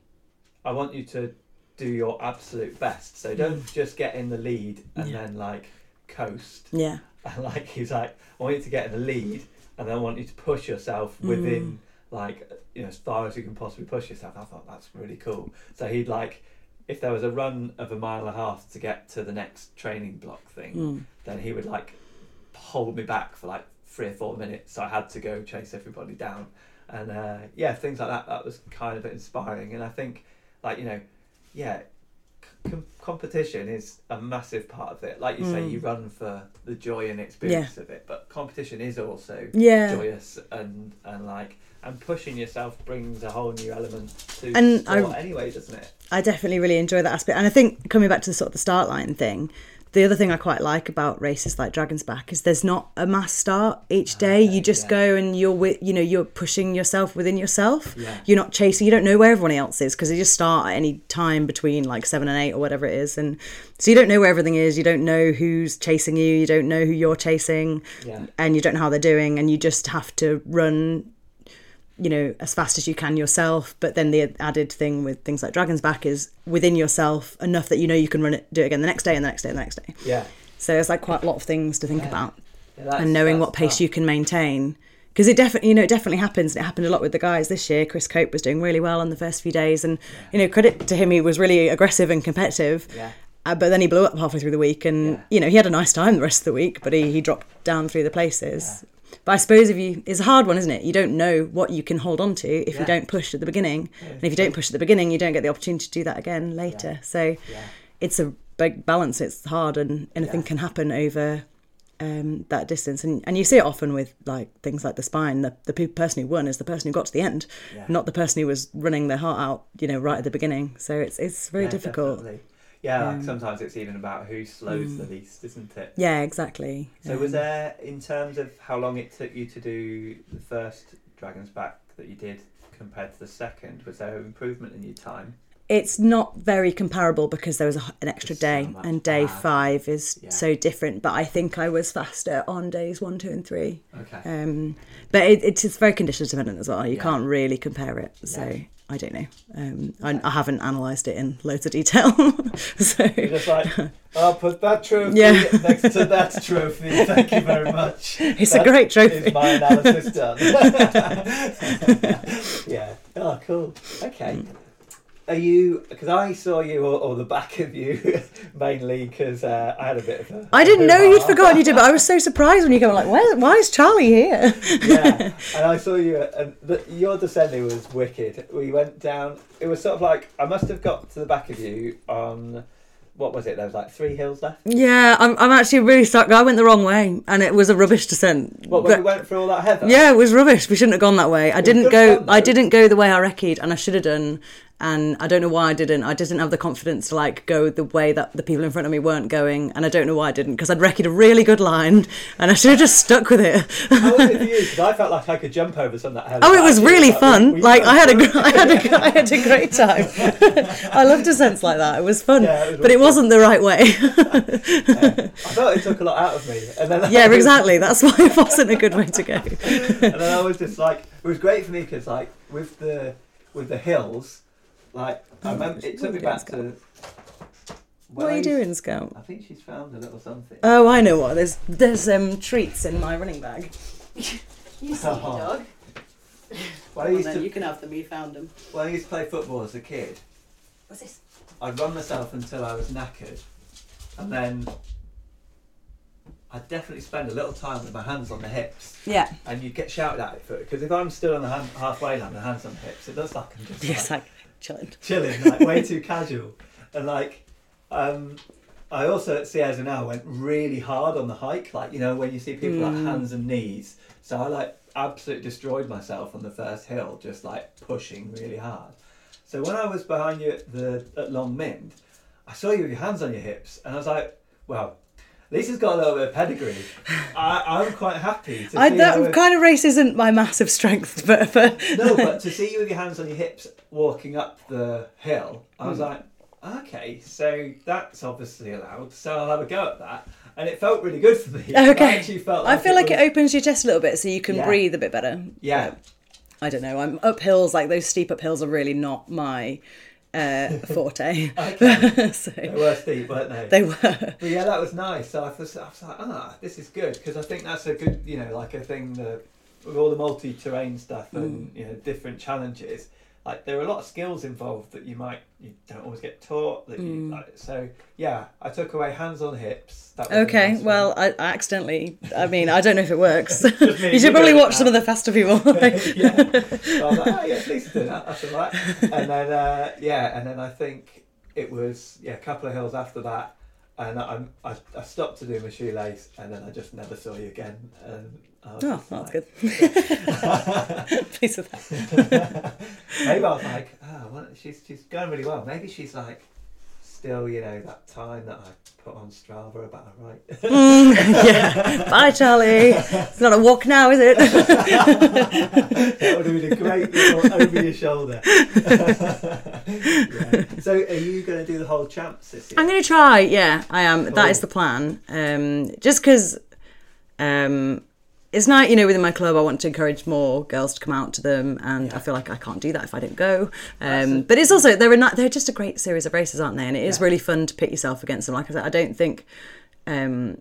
"I want you to do your absolute best. So don't just get in the lead and Mm. Yeah. then like coast." Yeah, And like he's like, I want you to get in the lead, and then I want you to push yourself within like you know as far as you can possibly push yourself. I thought that's really cool. So he'd like, if there was a run of a mile and a half to get to the next training block thing, Mm. then he would like hold me back for like three or four minutes. So I had to go chase everybody down, and uh, yeah, things like that. That was kind of inspiring, and I think like you know, yeah. Com- competition is a massive part of it. Like you say, Mm. you run for the joy and experience of it, but competition is also yeah. joyous and and like and pushing yourself brings a whole new element to And sport I- anyway, doesn't it? I definitely really enjoy that aspect. And I think coming back to the sort of the start line thing, the other thing I quite like about races like Dragon's Back is there's not a mass start each ah, day. you just yeah. go and you're with, you know, you're pushing yourself within yourself. Yeah. You're not chasing. You don't know where everyone else is because they just start at any time between like seven and eight or whatever it is, and so you don't know where everything is. You don't know who's chasing you. You don't know who you're chasing Yeah. and you don't know how they're doing and you just have to run you know as fast as you can yourself but then the added thing with things like dragon's back is within yourself enough that you know you can run it do it again the next day and the next day and the next day Yeah. so there's like quite a lot of things to think Yeah. about Yeah, and knowing what pace tough. you can maintain because it definitely you know it definitely happens and it happened a lot with the guys this year chris cope was doing really well on the first few days and you know credit to him he was really aggressive and competitive Yeah. uh, but then he blew up halfway through the week, and Yeah. you know he had a nice time the rest of the week, but he, he dropped down through the places. But I suppose if you, it's a hard one, isn't it? You don't know what you can hold on to if Yeah. you don't push at the beginning, and if you don't push at the beginning, you don't get the opportunity to do that again later. So Yeah. it's a big balance. It's hard, and anything Yeah. can happen over um, that distance. And and you see it often with like things like the spine. The the person who won is the person who got to the end, Yeah. not the person who was running their heart out. You know, right at the beginning. So it's it's very Yeah, difficult. definitely. Yeah, like Um, sometimes it's even about who slows the least, isn't it? Yeah, exactly. So was Um, there, in terms of how long it took you to do the first Dragon's Back that you did compared to the second, was there improvement in your time? It's not very comparable because there was a, an extra day, much- and day ah, five is yeah. so different. But I think I was faster on days one, two, and three. Okay. Um, but it, it's very condition dependent as well. You Yeah. can't really compare it. So Yeah. I don't know. Um, I, I haven't analysed it in loads of detail. so You're just like, I'll put that trophy Yeah. next to that trophy. Thank you very much. it's a great trophy. Is my analysis done? yeah. Oh, cool. Okay. Are you? Because I saw you, or, or the back of you, mainly because uh, I had a bit of a. I didn't know you'd forgotten you did, but I was so surprised when you came. Like, where, why is Charlie here? yeah, and I saw you, and the, your descending was wicked. We went down. It was sort of like I must have got to the back of you on what was it? There was like three hills left. Yeah, I'm, I'm actually really stuck. I went the wrong way, and it was a rubbish descent. What when But- we went through all that heather? Yeah, it was rubbish. We shouldn't have gone that way. I didn't go. I didn't go the way I recce'd, and I should have done. And I don't know why I didn't. I didn't have the confidence to like go the way that the people in front of me weren't going, and I don't know why I didn't because I'd recce'd a really good line, and I should have just stuck with it. How was it for you? Because I felt like I could jump over some of that. Oh, it was really like, fun. Like I had a, I had a, I had a great time. I love descents like that. It was fun, Yeah, it was but it wasn't the right way. I thought it took a lot out of me, and then yeah, was- exactly. That's why it wasn't a good way to go. And then I was just like, it was great for me because like with the with the hills, like I remember it took me back to. What are you used- doing, Scout? I think she's found a little something. Oh, I know what. There's there's um treats in my running bag. you see, dog. When I used to you can have them. You found them. when I used to play football as a kid, What's this? I'd run myself until I was knackered, and then I'd definitely spend a little time with my hands on the hips, Yeah. and you'd get shouted at it for it. Because if I'm still on the hand, halfway line, the hands on the hips, it looks like I'm just Yes, like, like chilling. chilling, like way too casual. And like, um, I also at Sierra now went really hard on the hike. Like you know when you see people like Mm. hands and knees. So I like absolutely destroyed myself on the first hill, just like pushing really hard. So when I was behind you at the at Long Mynd, I saw you with your hands on your hips, and I was like, well. Lisa's got a little bit of pedigree. I, I'm quite happy to I, see that kind of race isn't my massive strength, but, but no, but to see you with your hands on your hips walking up the hill, I was hmm. like, okay, so that's obviously allowed. So I'll have a go at that, and it felt really good for me. I okay. actually felt. I feel like it opens your chest a little bit, so you can Yeah. breathe a bit better. Yeah, I don't know. I'm up hills like those steep up hills are really not my uh, forte. So they were steep, weren't they? they were. But yeah, that was nice. So I was, I was like, ah, this is good because I think that's a good, you know, like a thing that with all the multi-terrain stuff and Mm. you know different challenges. Like there are a lot of skills involved that you might you don't always get taught. That you Mm. like, so yeah, I took away hands on hips. That was Okay, well, I, I accidentally. I mean, I don't know if it works. you should probably watch now. some of the faster people. yeah. So I was like, oh yeah, please do that. That's all right. And then uh, yeah, and then I think it was yeah a couple of hills after that, and I, I I stopped to do my shoelace, and then I just never saw you again. And Oh, just that's good. Pleased with that. Maybe I was like, oh, well, she's she's going really well. Maybe she's like still, you know, that time that I put on Strava about her, right? Mm, yeah. Bye, Charlie. It's not a walk now, is it? that would have been a great little over your shoulder. Yeah. So, are you going to do the whole champs this year? I'm going to try. Yeah, I am. That is the plan. Um, just because um, it's not, you know, within my club, I want to encourage more girls to come out to them, and Yeah. I feel like I can't do that if I don't go. Um, but it's also they're not, they're just a great series of races, aren't they? And it is Yeah. really fun to pit yourself against them. Like I said, I don't think, um,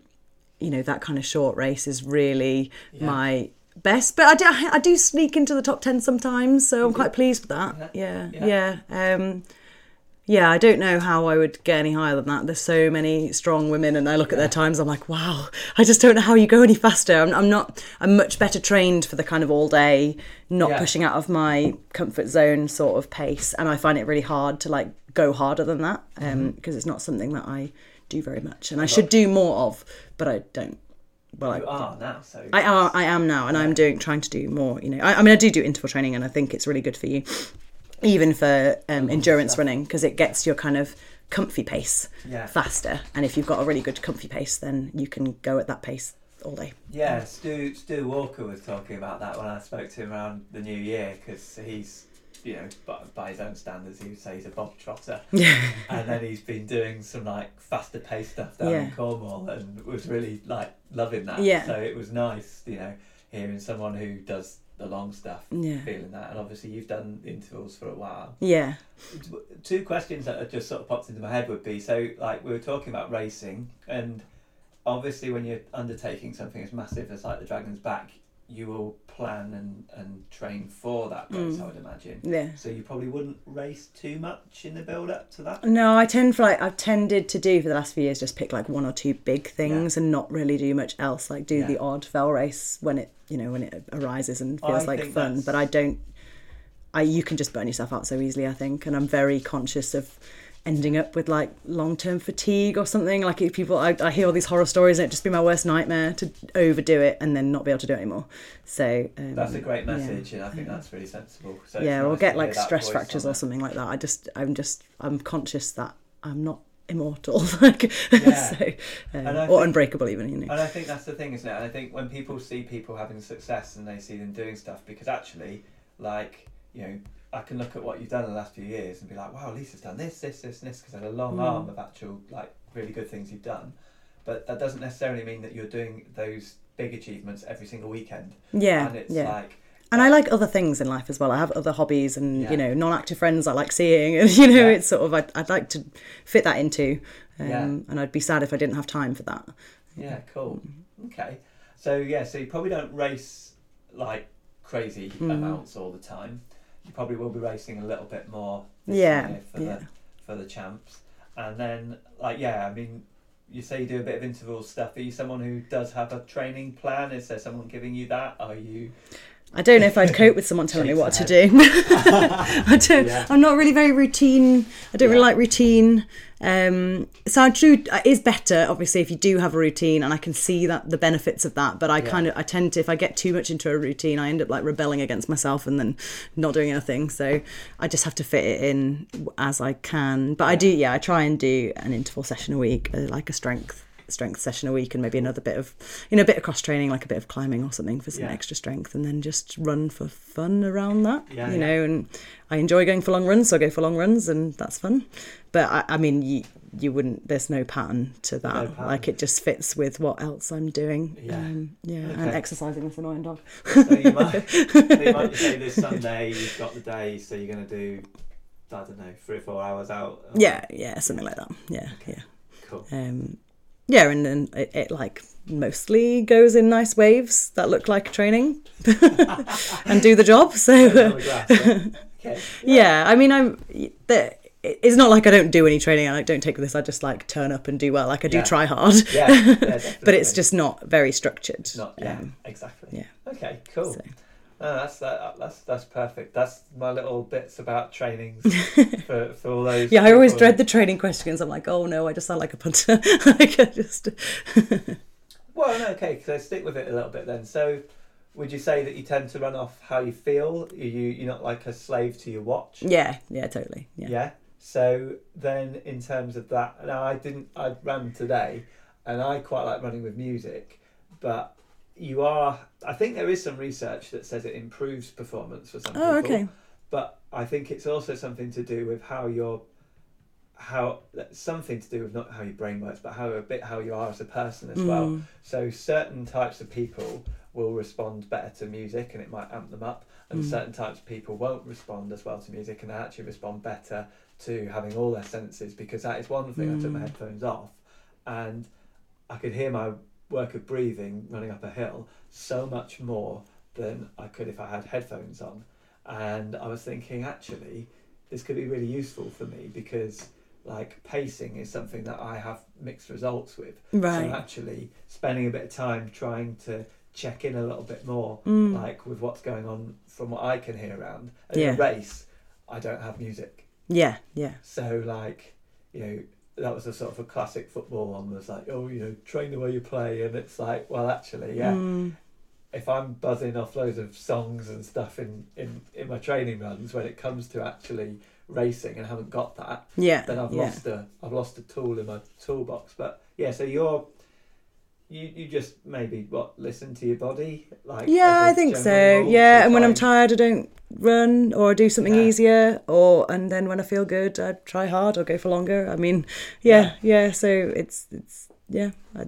you know, that kind of short race is really Yeah. my best. But I do, I do sneak into the top ten sometimes, so I'm quite pleased with that. Yeah, Yeah. yeah. Um, yeah, I don't know how I would get any higher than that. There's so many strong women, and I look at their times. I'm like, wow, I just don't know how you go any faster. I'm, I'm not. I'm much better trained for the kind of all day, not Yeah. pushing out of my comfort zone sort of pace, and I find it really hard to like go harder than that because Mm-hmm. it's not something that I do very much, and I should do more of, but I don't. Well, You I, are now, so I am, I am now, and I'm doing trying to do more. You know, I, I mean, I do do interval training, and I think it's really good for you, even for um, endurance running, because it gets your kind of comfy pace Yeah. faster. And if you've got a really good comfy pace, then you can go at that pace all day. Yeah, Stu Stu Walker was talking about that when I spoke to him around the new year because he's, you know, by, by his own standards, he would say he's a bob trotter, Yeah, and then he's been doing some like faster pace stuff down in Cornwall and was really like loving that. Yeah. So it was nice, you know, hearing someone who does the long stuff, Yeah. feeling that, and obviously you've done intervals for a while. yeah, Two questions that just sort of popped into my head would be so, like, we were talking about racing, and obviously, when you're undertaking something as massive as like the Dragon's Back, you will plan and, and train for that race, Mm. I would imagine. yeah. So, you probably wouldn't race too much in the build up to that. No, I tend for like I've tended to do for the last few years just pick like one or two big things and not really do much else. Like do the odd fell race when it you know when it arises and feels I like fun. that's- But I don't. I you can just burn yourself out so easily. I think, and I'm very conscious of ending up with like long term fatigue or something. Like if people, I, I hear all these horror stories and it just be my worst nightmare to overdo it and then not be able to do it anymore. So um, That's a great yeah. message, and I think that's really sensible. So yeah, or nice get like stress fractures or something like that. I just, I'm just, I'm conscious that I'm not immortal, like, Yeah. so, um, or think- unbreakable even, you know. And I think that's the thing, isn't it? And I think when people see people having success and they see them doing stuff, because actually, like, you know, I can look at what you've done in the last few years and be like, wow, Lisa's done this, this, this, and this, because there's a long Mm. arm of actual, like, really good things you've done. But that doesn't necessarily mean that you're doing those big achievements every single weekend. Yeah, And it's yeah. like, and I like other things in life as well. I have other hobbies and Yeah. you know non-active friends I like seeing, and you know Yeah. it's sort of I'd, I'd like to fit that into, um, Yeah. and I'd be sad if I didn't have time for that. yeah, cool. Okay. So, yeah, so you probably don't race, like, crazy Mm. amounts all the time. You probably will be racing a little bit more this Yeah, year for yeah. the for the champs. And then, like, yeah, I mean, you say you do a bit of interval stuff. Are you someone who does have a training plan? Is there someone giving you that? Are you? I don't know if I'd cope with someone telling me what to do. I don't. Yeah. I'm not really very routine. I don't really like routine. Um, so I do. It is better, obviously, if you do have a routine, and I can see that the benefits of that. But I Yeah. kind of, I tend to, if I get too much into a routine, I end up like rebelling against myself and then not doing anything. So I just have to fit it in as I can. But I do, yeah, I try and do an interval session a week, uh, like a strength strength session a week and maybe another bit of you know a bit of cross training like a bit of climbing or something for some Yeah. extra strength and then just run for fun around that Yeah, you yeah. know and i enjoy going for long runs so i go for long runs and that's fun but i, I mean you you wouldn't there's no pattern to that No pattern. like it just fits with what else i'm doing Yeah. um, yeah and Okay. exercising this annoying dog So you might, so you might say this Sunday you've got the day, so you're going to do, I don't know, three or four hours out. or- yeah yeah something like that yeah Okay. yeah Cool. um yeah and then it, it like mostly goes in nice waves that look like training and do the job so On the grass, yeah. Okay. yeah i mean i'm the, it's not like i don't do any training i like don't take this i just like turn up and do well like i do Yeah. try hard Yeah, yeah, but it's just not very structured Not yeah, Um, exactly. yeah. Okay, cool. so. No, that's that, uh, that's that's perfect. That's my little bits about trainings for, for all those. yeah i always people. dread the training questions i'm like oh no i just sound like a punter like i just Well, no, okay, so stick with it a little bit then. So, would you say that you tend to run off how you feel? Are you you're not like a slave to your watch? yeah yeah totally yeah Yeah. So then, in terms of that, now I didn't. I ran today, and I quite like running with music, but you are. I think there is some research that says it improves performance for some people. oh people. okay But I think it's also something to do with how you're, how something to do with not how your brain works, but how a bit how you are as a person as well. Mm. So certain types of people will respond better to music, and it might amp them up, and Mm. certain types of people won't respond as well to music, and they actually respond better to having all their senses. Because that is one thing. I took my Mm. headphones off, and I could hear my work of breathing running up a hill so much more than I could if I had headphones on. And I was thinking, actually, this could be really useful for me because like pacing is something that I have mixed results with. Right. So actually spending a bit of time trying to check in a little bit more, Mm. like with what's going on from what I can hear around. And Yeah. in a race, I don't have music. Yeah, yeah, So like, you know, that was a sort of a classic football one was like, oh, you know, train the way you play and it's like, well actually, yeah. Mm. If I'm buzzing off loads of songs and stuff in, in, in my training runs, when it comes to actually racing and haven't got that, yeah, then I've yeah. lost a I've lost a tool in my toolbox. But yeah, so you're you you just maybe what listen to your body like Yeah, i think so. Yeah, and when I'm tired, I don't run or do something Yeah. easier, or and then when I feel good, I try hard or go for longer. I mean, yeah, yeah. so it's it's yeah, I,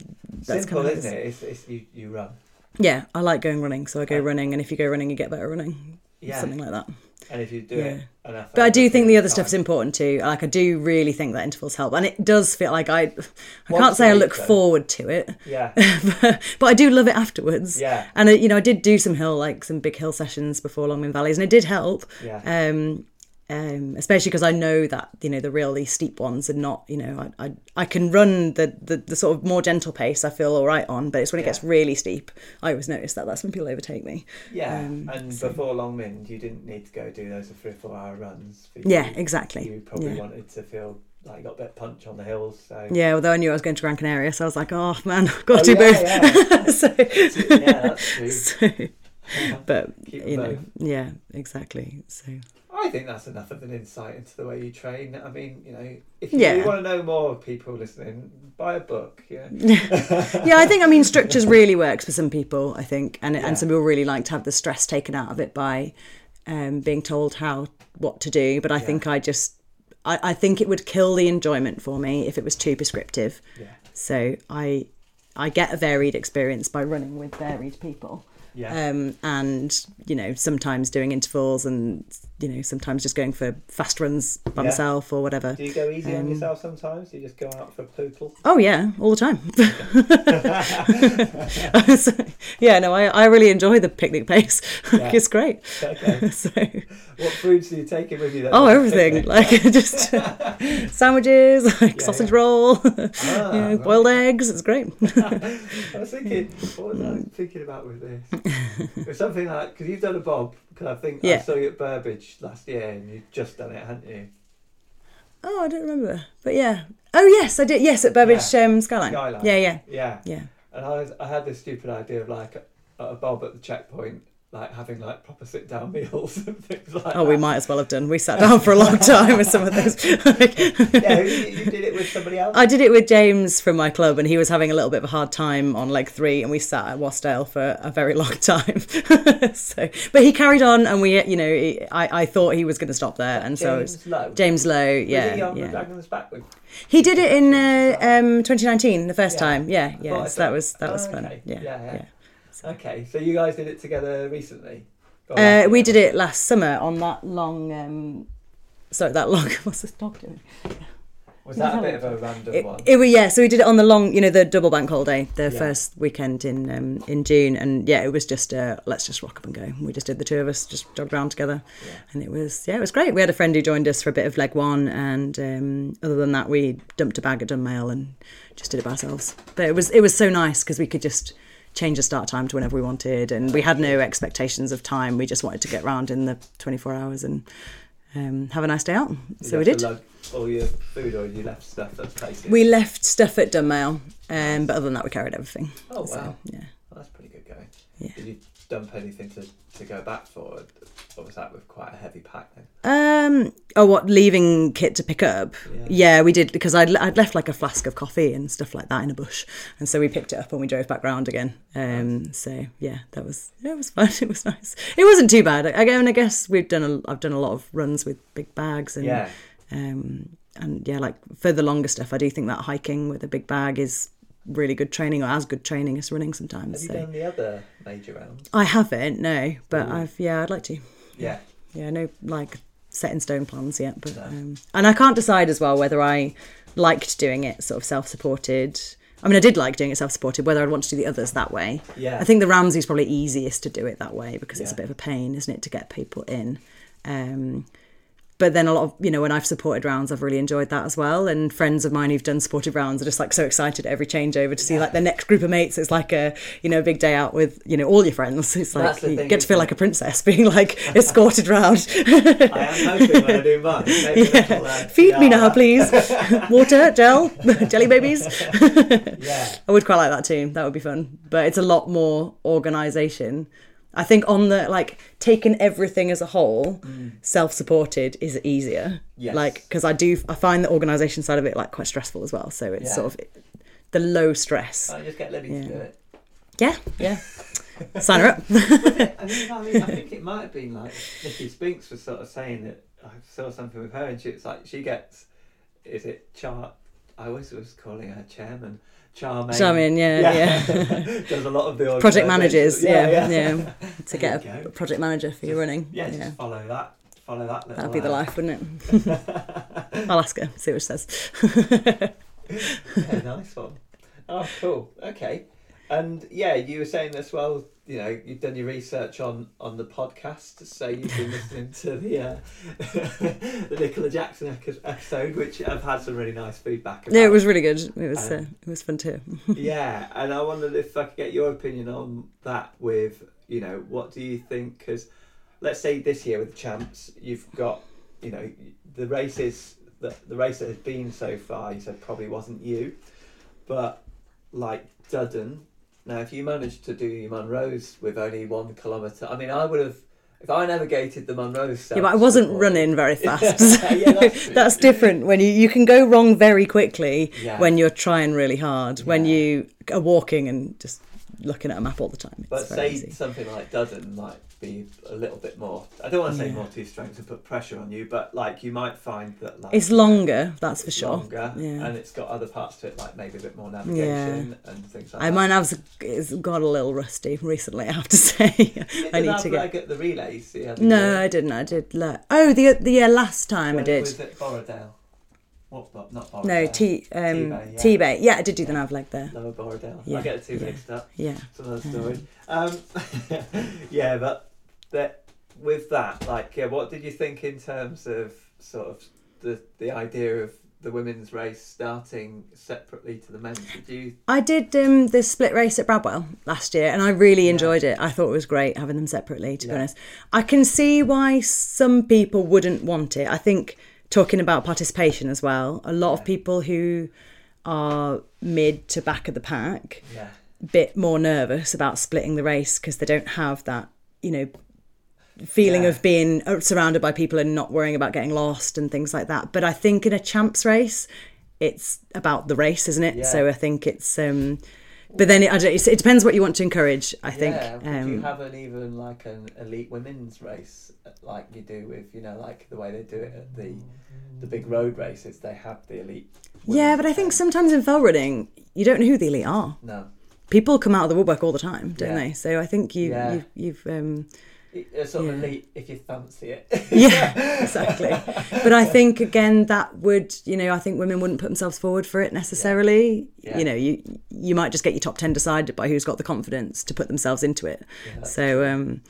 that's simple, kind of isn't it? It's, it's you you run. Yeah, I like going running, so I go Yeah. running, and if you go running, you get better running, Yeah, something like that. And if you do Yeah. it enough. But I do think the other of stuff's time- important too. Like I do really think that intervals help, and it does feel like I, I Once can't say I look though. forward to it, Yeah, but, but I do love it afterwards. yeah, And uh, you know, I did do some hill, like some big hill sessions before Long Mynd Valleys, and it did help. yeah. Um, um, especially because I know that you know the really steep ones are not. You know, I I, I can run the, the the sort of more gentle pace. I feel all right on, but it's when it gets really steep. I always notice that that's when people overtake me. yeah, um, and so- before Long Mynd, you didn't need to go do those three or four hour runs. For Yeah, you. exactly. You probably Yeah. wanted to feel like you got a bit of punch on the hills. So Yeah, although I knew I was going to Gran Canaria, so I was like, oh man, I've got Oh, to yeah, both. yeah. so, yeah, that's true. so- but Keep you know, both. yeah, exactly. So I think that's enough of an insight into the way you train. I mean, you know, if you Yeah. really want to know more, people listening, buy a book. Yeah, yeah, I think I mean structures really works for some people. I think, and Yeah. and some people really like to have the stress taken out of it by um, being told how what to do. But I Yeah. think I just I, I think it would kill the enjoyment for me if it was too prescriptive. yeah, So I I get a varied experience by running with varied people. yeah. um, and you know sometimes doing intervals and you know sometimes just going for fast runs by Yeah. myself or whatever Do you go easy on um, yourself sometimes? Do you just go out for a poodle? oh yeah all the time So, yeah no I, I really enjoy the picnic pace Yeah. it's great Okay. so what foods do you take in with you? Then oh everything like just sandwiches like Yeah, sausage yeah. roll Ah, know, right. boiled eggs it's great I was thinking, what was I thinking about with this? Something like because you've done a bob. Because I think I saw you at Burbage last year, and you've just done it, hadn't you? oh I don't remember but yeah oh yes I did yes at Burbage um, Skyline. Skyline. yeah yeah Yeah. yeah And I, was, I had this stupid idea of like a, a bob at the checkpoint, like having like proper sit down meals and things like Oh, that. we might as well have done. We sat down for a long time with some of those. Yeah, you, you did it with somebody else. I did it with James from my club, and he was having a little bit of a hard time on leg three, and we sat at Wasdale for a very long time. so, but he carried on, and we, you know, he, I, I thought he was going to stop there, and so James it's Lowe. James Lowe, yeah, he on the yeah. He did it in uh, um, 2019, the first Yeah. time, yeah, yeah. So that was that was Oh, fun, okay. yeah, Yeah, yeah. Okay, so you guys did it together recently. Uh, we did it last summer on that long. Um, sorry, that long. What's this dog doing? Was that a bit of a random It, one? it was yeah. So we did it on the long, you know, the double bank holiday, the Yeah. first weekend in um, in June, and yeah, it was just uh, let's just rock up and go. We just did the two of us, just jogged around together, Yeah. and it was yeah, it was great. We had a friend who joined us for a bit of leg one, and um, other than that, we dumped a bag at Dunmail and just did it by ourselves. But it was it was so nice because we could just change the start time to whenever we wanted, and we had no expectations of time. We just wanted to get round in the twenty four hours and um, have a nice day out. So we did. all your food, or you left stuff that's tasty. We left stuff at Dunmail, um, but other than that, we carried everything. Oh So, wow, yeah. Well, that's pretty good going. Yeah. Did you dump anything to, to go back for, or was that with quite a heavy pack then? Um. Oh, what leaving kit to pick up? Yeah. Yeah, we did because I'd I'd left like a flask of coffee and stuff like that in a bush, and so we picked it up and we drove back round again. Um. So yeah, that was yeah, it was fun. It was nice. It wasn't too bad. Again, I guess we've done a I've done a lot of runs with big bags and Yeah, um and yeah, like for the longer stuff, I do think that hiking with a big bag is really good training or as good training as running sometimes. have you so done the other major rounds? I haven't no, but Ooh. I've yeah, I'd like to. Yeah, yeah, no like set in stone plans yet, but No. um, and I can't decide as well whether I liked doing it sort of self-supported. I mean, I did like doing it self-supported. Whether I'd want to do the others that way, yeah. I think the Ramsay's probably easiest to do it that way because it's a bit of a pain, isn't it, to get people in. Um, but then a lot of you know when I've supported rounds, I've really enjoyed that as well. And friends of mine who've done supported rounds are just like so excited at every changeover to see like the next group of mates. It's like a you know a big day out with you know all your friends. It's like you thing, get to feel isn't like a princess being like escorted round. I am hoping when I do mine. a little, uh, Feed me now, please. Water, gel, jelly babies. Yeah. I would quite like that too. That would be fun. But it's a lot more organisation. I think on the like taking everything as a whole, mm. self-supported is easier. Yes. Like because I do, I find the organisation side of it like quite stressful as well. So it's Yeah. sort of the low stress. I just get Libby to Yeah. do it. Yeah, yeah. Sign her up. I, think, I, mean, I think it might have been like Nicky Spinks was sort of saying that I saw something with her and she was like she gets is it chart I always was calling her chairman Charmaine Charming, yeah, yeah. does a lot of the Project managers, yeah, yeah. yeah To There get a go. project manager for your running. yeah, Yeah, just follow that follow that that'd be the life, wouldn't it? I'll ask her, see what she says. yeah, nice one. Oh, cool. Okay. And yeah, you were saying as well. You know, you've done your research on on the podcast, so you've been listening to the uh, the Nicola Jackson episode, which I've had some really nice feedback. About. Yeah, it was really good. It was Um, uh, it was fun too. yeah, and I wondered if I could get your opinion on that. With you know, what do you think? Because let's say this year with the champs, you've got you know the races the the race that has been so far. You said probably wasn't you, but like Duddon. Now, if you managed to do your Munros with only one kilometre, I mean, I would have. If I navigated the Munros, Yeah, but I wasn't running very fast. Yeah, that's. That's different. When you you can go wrong very quickly Yeah. when you're trying really hard. When you are walking and just looking at a map all the time. It's But say easy. something like Duddon might be a little bit more. I don't want to say Yeah. more too strong to put pressure on you, but like you might find that like It's longer, that's for sure. longer, Yeah. and it's got other parts to it, like maybe a bit more navigation and things like I that. mine has it's got a little rusty recently. I have to say. I need to get. the relays. The No, year. I didn't. I did. le- Oh, the the yeah, last time I When- did. Was it Borrowdale? What? Not Borrowdale. No, T um yeah. Bay. Yeah, I did do the nav leg there. Lower Borrowdale. Yeah, I get the two yeah. mixed up. Yeah. It's another story. Um, yeah, but that with that, like, yeah, what did you think in terms of sort of the the idea of the women's race starting separately to the men's? Did you? I did um, the split race at Bradwell last year, and I really enjoyed it. I thought it was great having them separately. To be honest, I can see why some people wouldn't want it. I think talking about participation as well, a lot of people who are mid to back of the pack Yeah. bit more nervous about splitting the race because they don't have that, you know, feeling Yeah. of being uh, surrounded by people and not worrying about getting lost and things like that. But I think in a champs race, it's about the race, isn't it? Yeah. So I think it's. um but then it, I don't, it depends what you want to encourage. I think. Yeah. Would you um, have an even like an elite women's race like you do with you know like the way they do it at the the big road races? They have the elite. yeah, but I think sometimes in fell running, you don't know who the elite are. no. People come out of the woodwork all the time, don't Yeah. they? So I think you, Yeah. you you've um, sort of Yeah. elite if you fancy it. yeah exactly but i think again that would you know i think women wouldn't put themselves forward for it necessarily Yeah. you know you you might just get your top 10 decided by who's got the confidence to put themselves into it Yeah. so um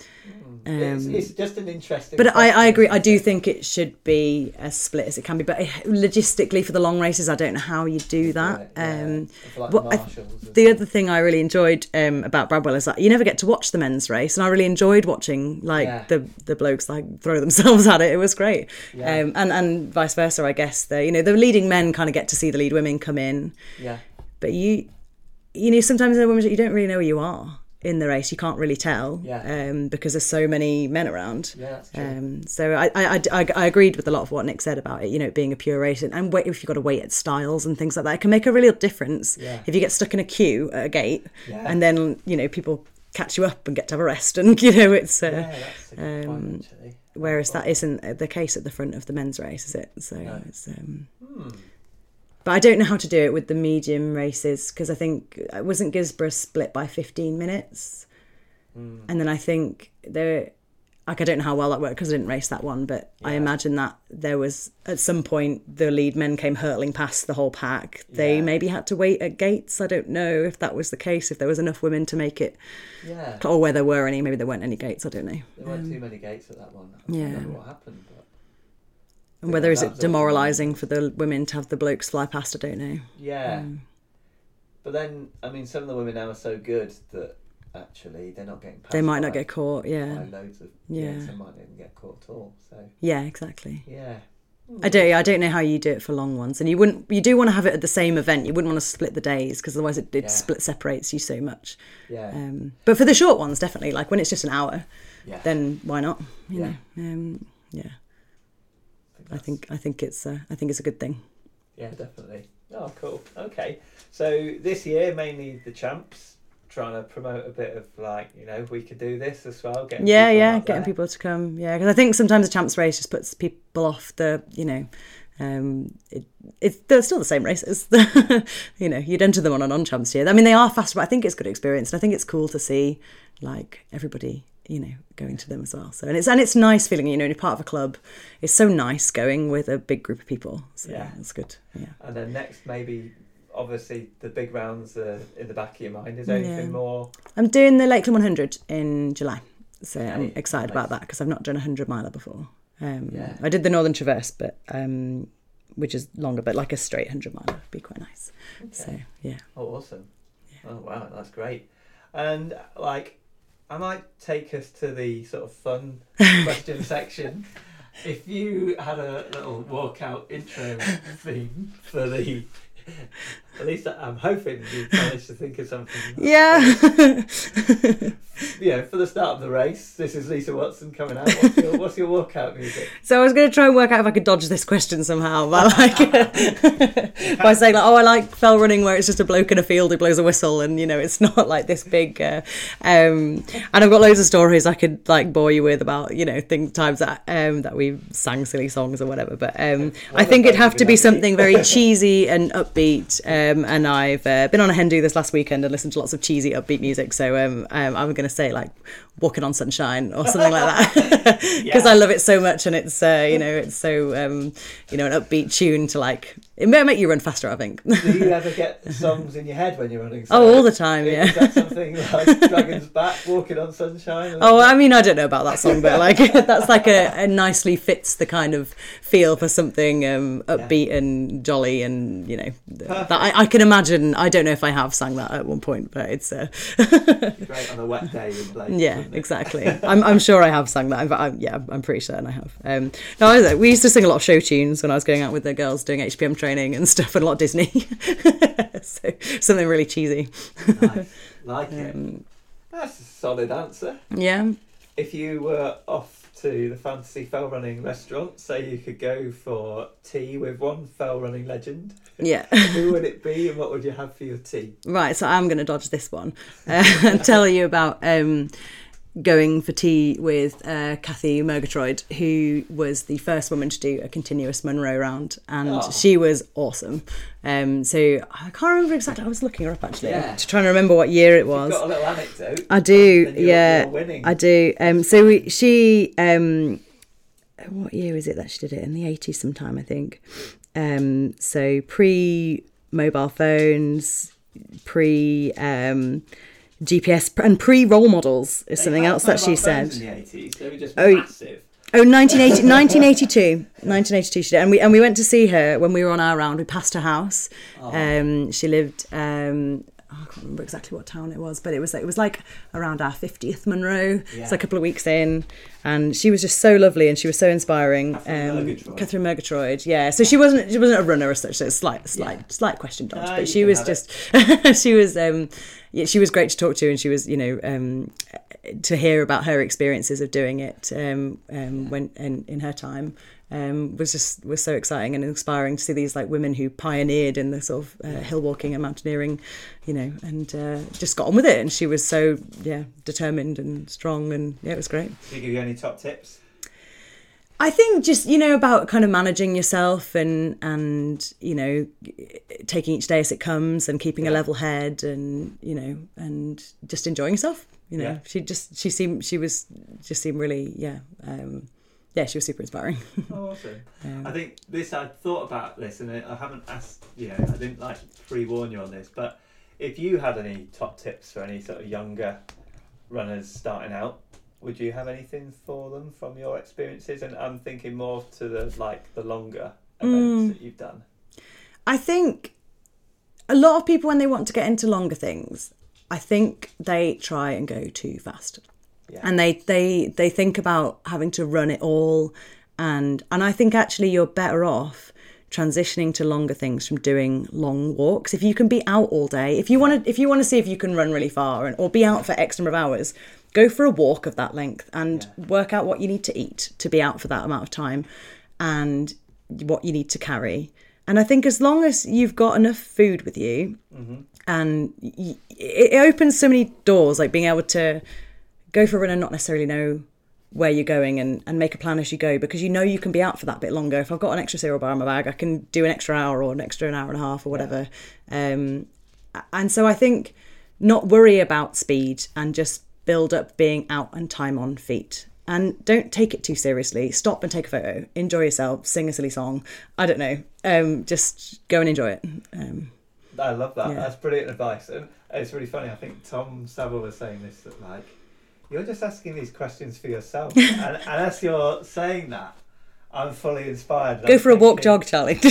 um, it's just an interesting. but I, I agree. I do think it should be as split as it can be. But logistically, for the long races, I don't know how you do that. Yeah, Um, for like I- the other thing I really enjoyed um, about Bradwell is that you never get to watch the men's race, and I really enjoyed watching like Yeah. the the blokes like throw themselves at it. It was great, Yeah. um, and and vice versa. I guess the you know the leading men kind of get to see the lead women come in, yeah, but you you know sometimes in the women's you don't really know where you are in the race. You can't really tell Yeah. um, because there's so many men around. yeah, that's true. Um, so I, I, I, I agreed with a lot of what Nick said about it, you know, it being a pure race and, and wait, if you've got to wait at stiles and things like that, it can make a real difference. Yeah. If you get stuck in a queue at a gate Yeah. and then, you know, people catch you up and get to have a rest and, you know, it's, uh, yeah, that's a good um, point whereas that isn't the case at the front of the men's race, is it? So No. it's, um, Hmm. But I don't know how to do it with the medium races because I think, uh, wasn't Guisborough split by 15 minutes? Hmm. And then I think there, like I don't know how well that worked because I didn't race that one, but I imagine that there was at some point the lead men came hurtling past the whole pack. They Yeah. maybe had to wait at gates. I don't know if that was the case. If there was enough women to make it, Yeah, or where there were any. Maybe there weren't any gates. I don't know. there weren't too many gates at that one. I yeah. what happened, And whether is it demoralising for the women to have the blokes fly past, I don't know. Yeah. Mm. But then, I mean, some of the women now are so good that actually they're not getting. They might not get caught. Yeah, loads of Yeah. yeah. Some might not even get caught at all. So yeah, exactly. yeah. I don't. I don't know how you do it for long ones, and you wouldn't. You do want to have it at the same event. You wouldn't want to split the days because otherwise it, it Yeah. split separates you so much. Yeah. Um, but for the short ones, definitely, like when it's just an hour, yeah. then why not? You Yeah. know. Um, yeah. I think. I think it's. Uh, I think it's a good thing. Yeah, definitely. Oh, cool. Okay. So this year, mainly the champs, trying to promote a bit of like, you know, we could do this as well. Getting yeah, yeah, getting there. people to come. Yeah, because I think sometimes the champs race just puts people off the. You know. Um, it, it's they're still the same races. you know, you'd enter them on a non-champs year. I mean, they are fast, but I think it's good experience, and I think it's cool to see like everybody, you know, going to them as well. So, and it's and it's nice feeling, you know, you're part of a club. It's so nice going with a big group of people. So Yeah. it's good. Yeah. And then next, maybe, obviously, the big rounds are in the back of your mind. Is there Yeah. anything more? I'm doing the Lakeland 100 in July, so I'm excited nice. about that because I've not done a 100 miler before. Um, Yeah. I did the Northern Traverse, but um, which is longer, but like a straight 100 miler would be quite nice. So Okay. yeah, Oh, awesome. Oh, wow, that's great. And like, I might take us to the sort of fun question section. If you had a little walkout intro theme for the, at least I'm hoping you managed to think of something. yeah. Yeah, for the start of the race, this is Lisa Watson coming out. What's your, what's your walkout music? so I was going to try and work out if I could dodge this question somehow by like by saying like, oh, I like fell running where it's just a bloke in a field who blows a whistle, and you know, it's not like this big. Uh, um, and I've got loads of stories I could like bore you with about you know things times that um, that we sang silly songs or whatever. But um, I think it'd have to be be something very cheesy and upbeat. Um, and I've uh, been on a hen do this last weekend and listened to lots of cheesy upbeat music. So um, um, I'm going to say like "Walking on Sunshine" or something like that because Yeah. I love it so much and it's uh, you know it's so um, you know an upbeat tune to like it may make you run faster. I think. Do you ever get songs in your head when you're running? Oh, all the time, yeah. Is yeah. that something like Dragon's Back, Walking on Sunshine? Oh, I mean, I don't know about that song, but like that's like a, a nicely fits the kind of feel for something um, upbeat and jolly, and you know, that I, I can imagine. I don't know if I have sang that at one point, but it's uh, Great on a wet day in Blake. yeah, exactly. I'm, I'm sure I have sang that. I'm, yeah, I'm pretty certain I have. Um, no, I we used to sing a lot of show tunes when I was going out with the girls doing HPM training and stuff, and a lot of Disney. so something really cheesy. Nice. Like it. Um, That's a solid answer. yeah. If you were off to the fantasy fell running restaurant, say you could go for tea with one fell running legend, Yeah. who would it be and what would you have for your tea? Right, so I'm going to dodge this one uh, and tell you about um, going for tea with uh, Kathy Murgatroyd, who was the first woman to do a continuous Munro round, and Oh. she was awesome. Um, so I can't remember exactly. I was looking her up actually Yeah. to try and remember what year it You've was. got a little anecdote. I do, you're- yeah, you're winning. I do. Um, so we, she, um, what year was it that she did it? In the eighties, sometime I think. Um, so pre mobile phones, pre um, GPS, and pre role models is They something else that she said. the 80s, they were just Oh, massive. Oh, 1980, 1982. 1982 she did. And we, and we went to see her when we were on our round. We passed her house. Um, she lived, um, oh, I can't remember exactly what town it was, but it was, it was like around our 50th Munro. Yeah. So a couple of weeks in. And she was just so lovely and she was so inspiring. Catherine um, Murgatroyd. Catherine Murgatroyd, yeah. So she wasn't she wasn't a runner as such. So it's slight slight slight question dodge, Ah, but she was just she was um yeah she was great to talk to and she was you know um to hear about her experiences of doing it um, um when in, in her time um was just was so exciting and inspiring to see these like women who pioneered in the sort of uh, hill walking and mountaineering you know and uh, just got on with it and she was so yeah determined and strong and yeah it was great Did he give you any top tips? I think just you know about kind of managing yourself and and you know taking each day as it comes and keeping a level head and you know and just enjoying yourself. You know, Yeah. she just she seemed she was just seemed really yeah um, yeah she was super inspiring. Oh, awesome. Um, I think this, I thought about this and I haven't asked, you know, I didn't like pre warn you on this, but if you had any top tips for any sort of younger runners starting out, would you have anything for them from your experiences? And I'm thinking more to the like the longer events that you've done. I think a lot of people, when they want to get into longer things, I think they try and go too fast. Yeah. And they, they, they think about having to run it all. And, and I think actually you're better off transitioning to longer things from doing long walks if you can be out all day if you want to if you want to see if you can run really far and or be out for x number of hours go for a walk of that length and work out what you need to eat to be out for that amount of time and what you need to carry and i think as long as you've got enough food with you mm-hmm. and y- it it opens so many doors like being able to go for a run and not necessarily know where you're going and, and make a plan as you go because you know you can be out for that bit longer. If I've got an extra cereal bar in my bag, I can do an extra hour or an extra an hour and a half or whatever. Um, and so I think not worry about speed and just build up being out and time on feet. And don't take it too seriously. Stop and take a photo. Enjoy yourself. Sing a silly song. I don't know. Um, just go and enjoy it. Um, I love that. Yeah. That's brilliant advice, and it's really funny. I think Tom Saville was saying this that like you're just asking these questions for yourself, and, and as you're saying that, I'm fully inspired. go I'm for a walk, thinking- jog, Charlie.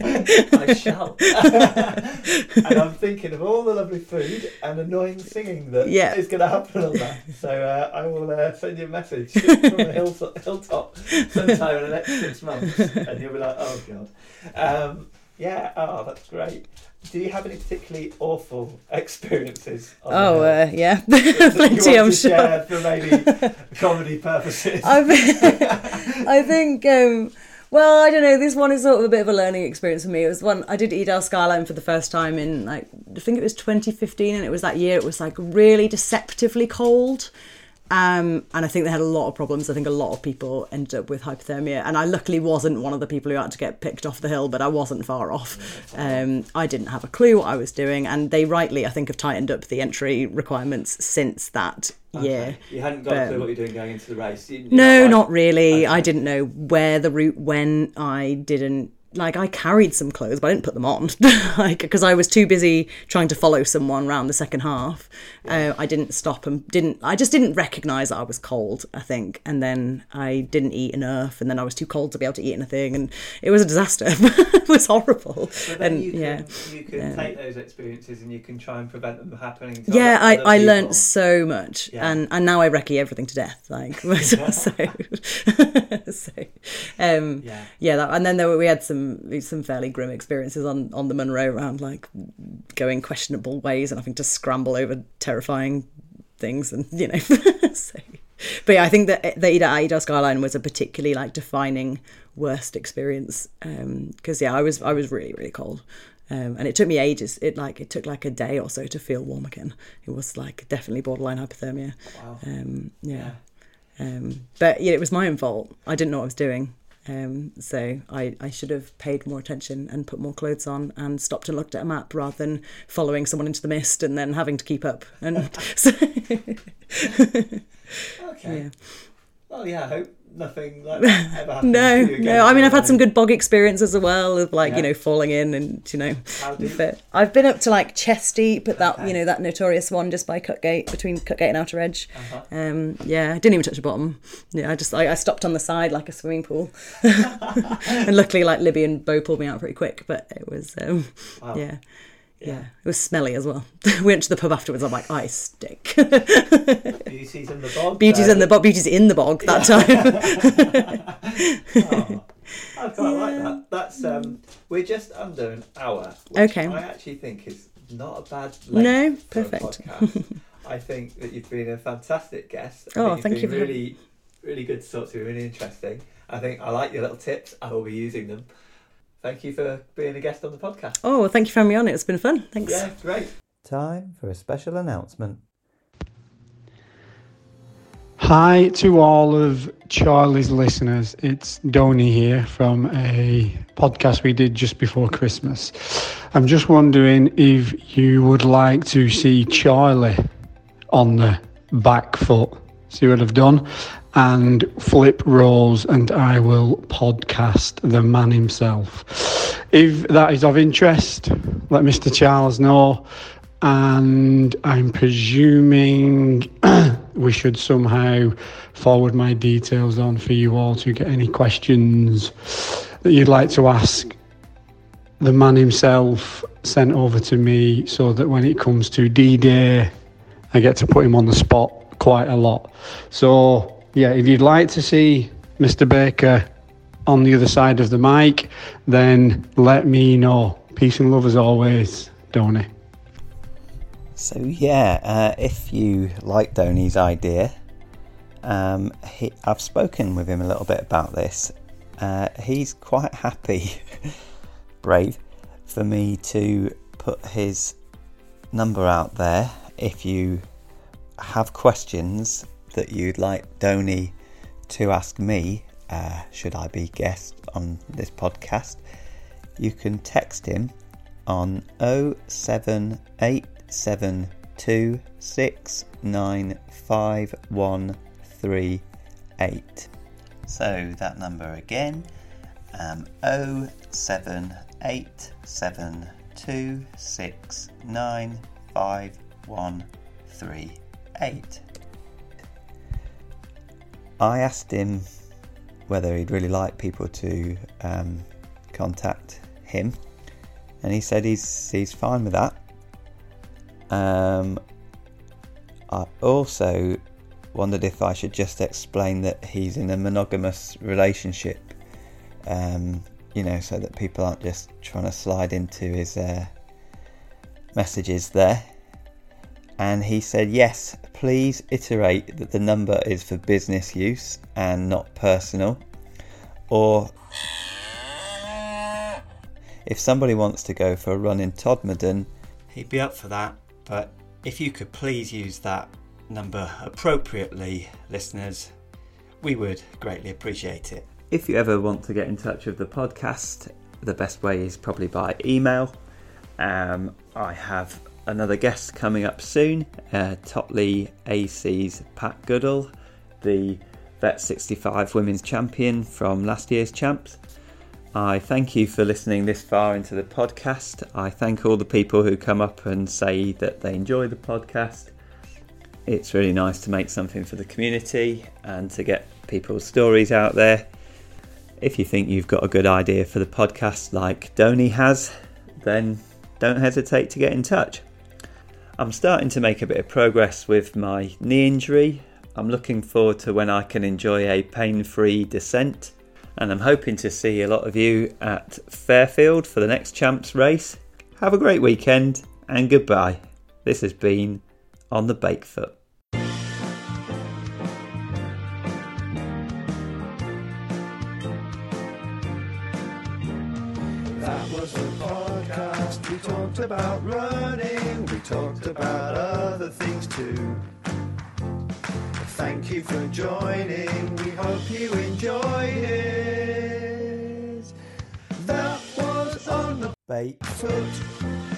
I shall. and I'm thinking of all the lovely food and annoying singing that is Yeah. going to happen on that. So uh, I will uh, send you a message from the hilltop, hilltop sometime in the next six months, and you'll be like, oh god. Um, yeah. Oh, that's great. Do you have any particularly awful experiences? oh, uh, yeah. Plenty, I'm to sure. for maybe comedy purposes. I think, I think um, well, I don't know. This one is sort of a bit of a learning experience for me. It was one I did Edale Skyline for the first time in like I think it was 2015, and it was that year. It was like really deceptively cold. Um, and I think they had a lot of problems. I think a lot of people ended up with hypothermia, and I luckily wasn't one of the people who had to get picked off the hill, but I wasn't far off. Um, I didn't have a clue what I was doing, and they rightly, I think, have tightened up the entry requirements since that year. You hadn't got a clue what you're doing going into the race. You- No, like- not really. Okay. I didn't know where the route went. I didn't like. I carried some clothes, but I didn't put them on, like because I was too busy trying to follow someone around the second half. Uh, I didn't stop and didn't. I just didn't recognise that I was cold. I think, and then I didn't eat enough, and then I was too cold to be able to eat anything, and it was a disaster. it was horrible. But then and you can, yeah. you can Yeah. take those experiences and you can try and prevent them happening. Yeah i i people. learnt so much Yeah. and and now i recce everything to death like so so um Yeah. yeah that, and then there were, we had some some fairly grim experiences on on the Munro around like going questionable ways and having to scramble over terrifying things and you know so but yeah i think that the Edale Edale skyline was a particularly like defining worst experience um because yeah i was i was really really cold um, and it took me ages. It like it took like a day or so to feel warm again. It was like definitely borderline hypothermia. Wow. Um, yeah. Um, but yeah, it was my own fault. I didn't know what I was doing. Um, so I, I should have paid more attention and put more clothes on and stopped and looked at a map rather than following someone into the mist and then having to keep up. And so, Okay. yeah. Well, yeah. I hope nothing like that ever happens. no, to you again. no. I mean, I've had some good bog experiences as well of like Yeah. you know falling in and you know. But I've been up to like chest deep, but that Okay. you know that notorious one just by Cutgate between Cutgate and Outer Edge. Uh-huh. Um, yeah, I didn't even touch the bottom. Yeah, I just I, I stopped on the side like a swimming pool, and luckily like Libby and Bo pulled me out pretty quick. But it was um, Wow. yeah. Yeah, it was smelly as well. we went to the pub afterwards. I'm like, I stink. Beauties in the bog. Beauty's so- in the bog. Beauty's in the bog that time. Oh, I quite like that. That's um, we're just under an hour. Okay. I actually think is not a bad length No, for a perfect. podcast. I think that you've been a fantastic guest. I Oh, thank you've you Really, really good to talk to. Really interesting. I think I like your little tips. I will be using them. Thank you for being a guest on the podcast. oh, well, thank you for having me on. It's been fun. Thanks. Yeah, great. Time for a special announcement. Hi to all of Charlie's listeners. It's Donny here from a podcast we did just before Christmas. I'm just wondering if you would like to see Charlie on the back foot. See what I've done? And flip rolls, and I will podcast the man himself. If that is of interest, let Mr. Charles know. And I'm presuming we should somehow forward my details on for you all to get any questions that you'd like to ask the man himself sent over to me so that when it comes to D Day, I get to put him on the spot quite a lot. So, yeah, if you'd like to see Mr. Baker on the other side of the mic, then let me know. Peace and love as always, Donny. So yeah, uh, if you like Donny's idea, um, he, I've spoken with him a little bit about this. Uh, he's quite happy, brave, for me to put his number out there. If you have questions that you'd like Donny to ask me, uh, should I be guest on this podcast, you can text him on 07876951138. So that number again, um, 07876951138. I asked him whether he'd really like people to um, contact him, and he said he's he's fine with that. Um, I also wondered if I should just explain that he's in a monogamous relationship, um, you know, so that people aren't just trying to slide into his uh, messages there. And he said, yes, please iterate that the number is for business use and not personal. Or if somebody wants to go for a run in Todmorden, he'd be up for that. But if you could please use that number appropriately, listeners, we would greatly appreciate it. If you ever want to get in touch with the podcast, the best way is probably by email. Um, I have another guest coming up soon, uh, Totley AC's Pat Goodall, the Vet 65 Women's Champion from last year's Champs. I thank you for listening this far into the podcast. I thank all the people who come up and say that they enjoy the podcast. It's really nice to make something for the community and to get people's stories out there. If you think you've got a good idea for the podcast like Donny has, then don't hesitate to get in touch. I'm starting to make a bit of progress with my knee injury. I'm looking forward to when I can enjoy a pain free descent, and I'm hoping to see a lot of you at Fairfield for the next Champs race. Have a great weekend and goodbye. This has been On the Bakefoot. That was the podcast. We talked about running. Talked about other things too. Thank you for joining. We hope you enjoyed it. That was on the Bake. foot.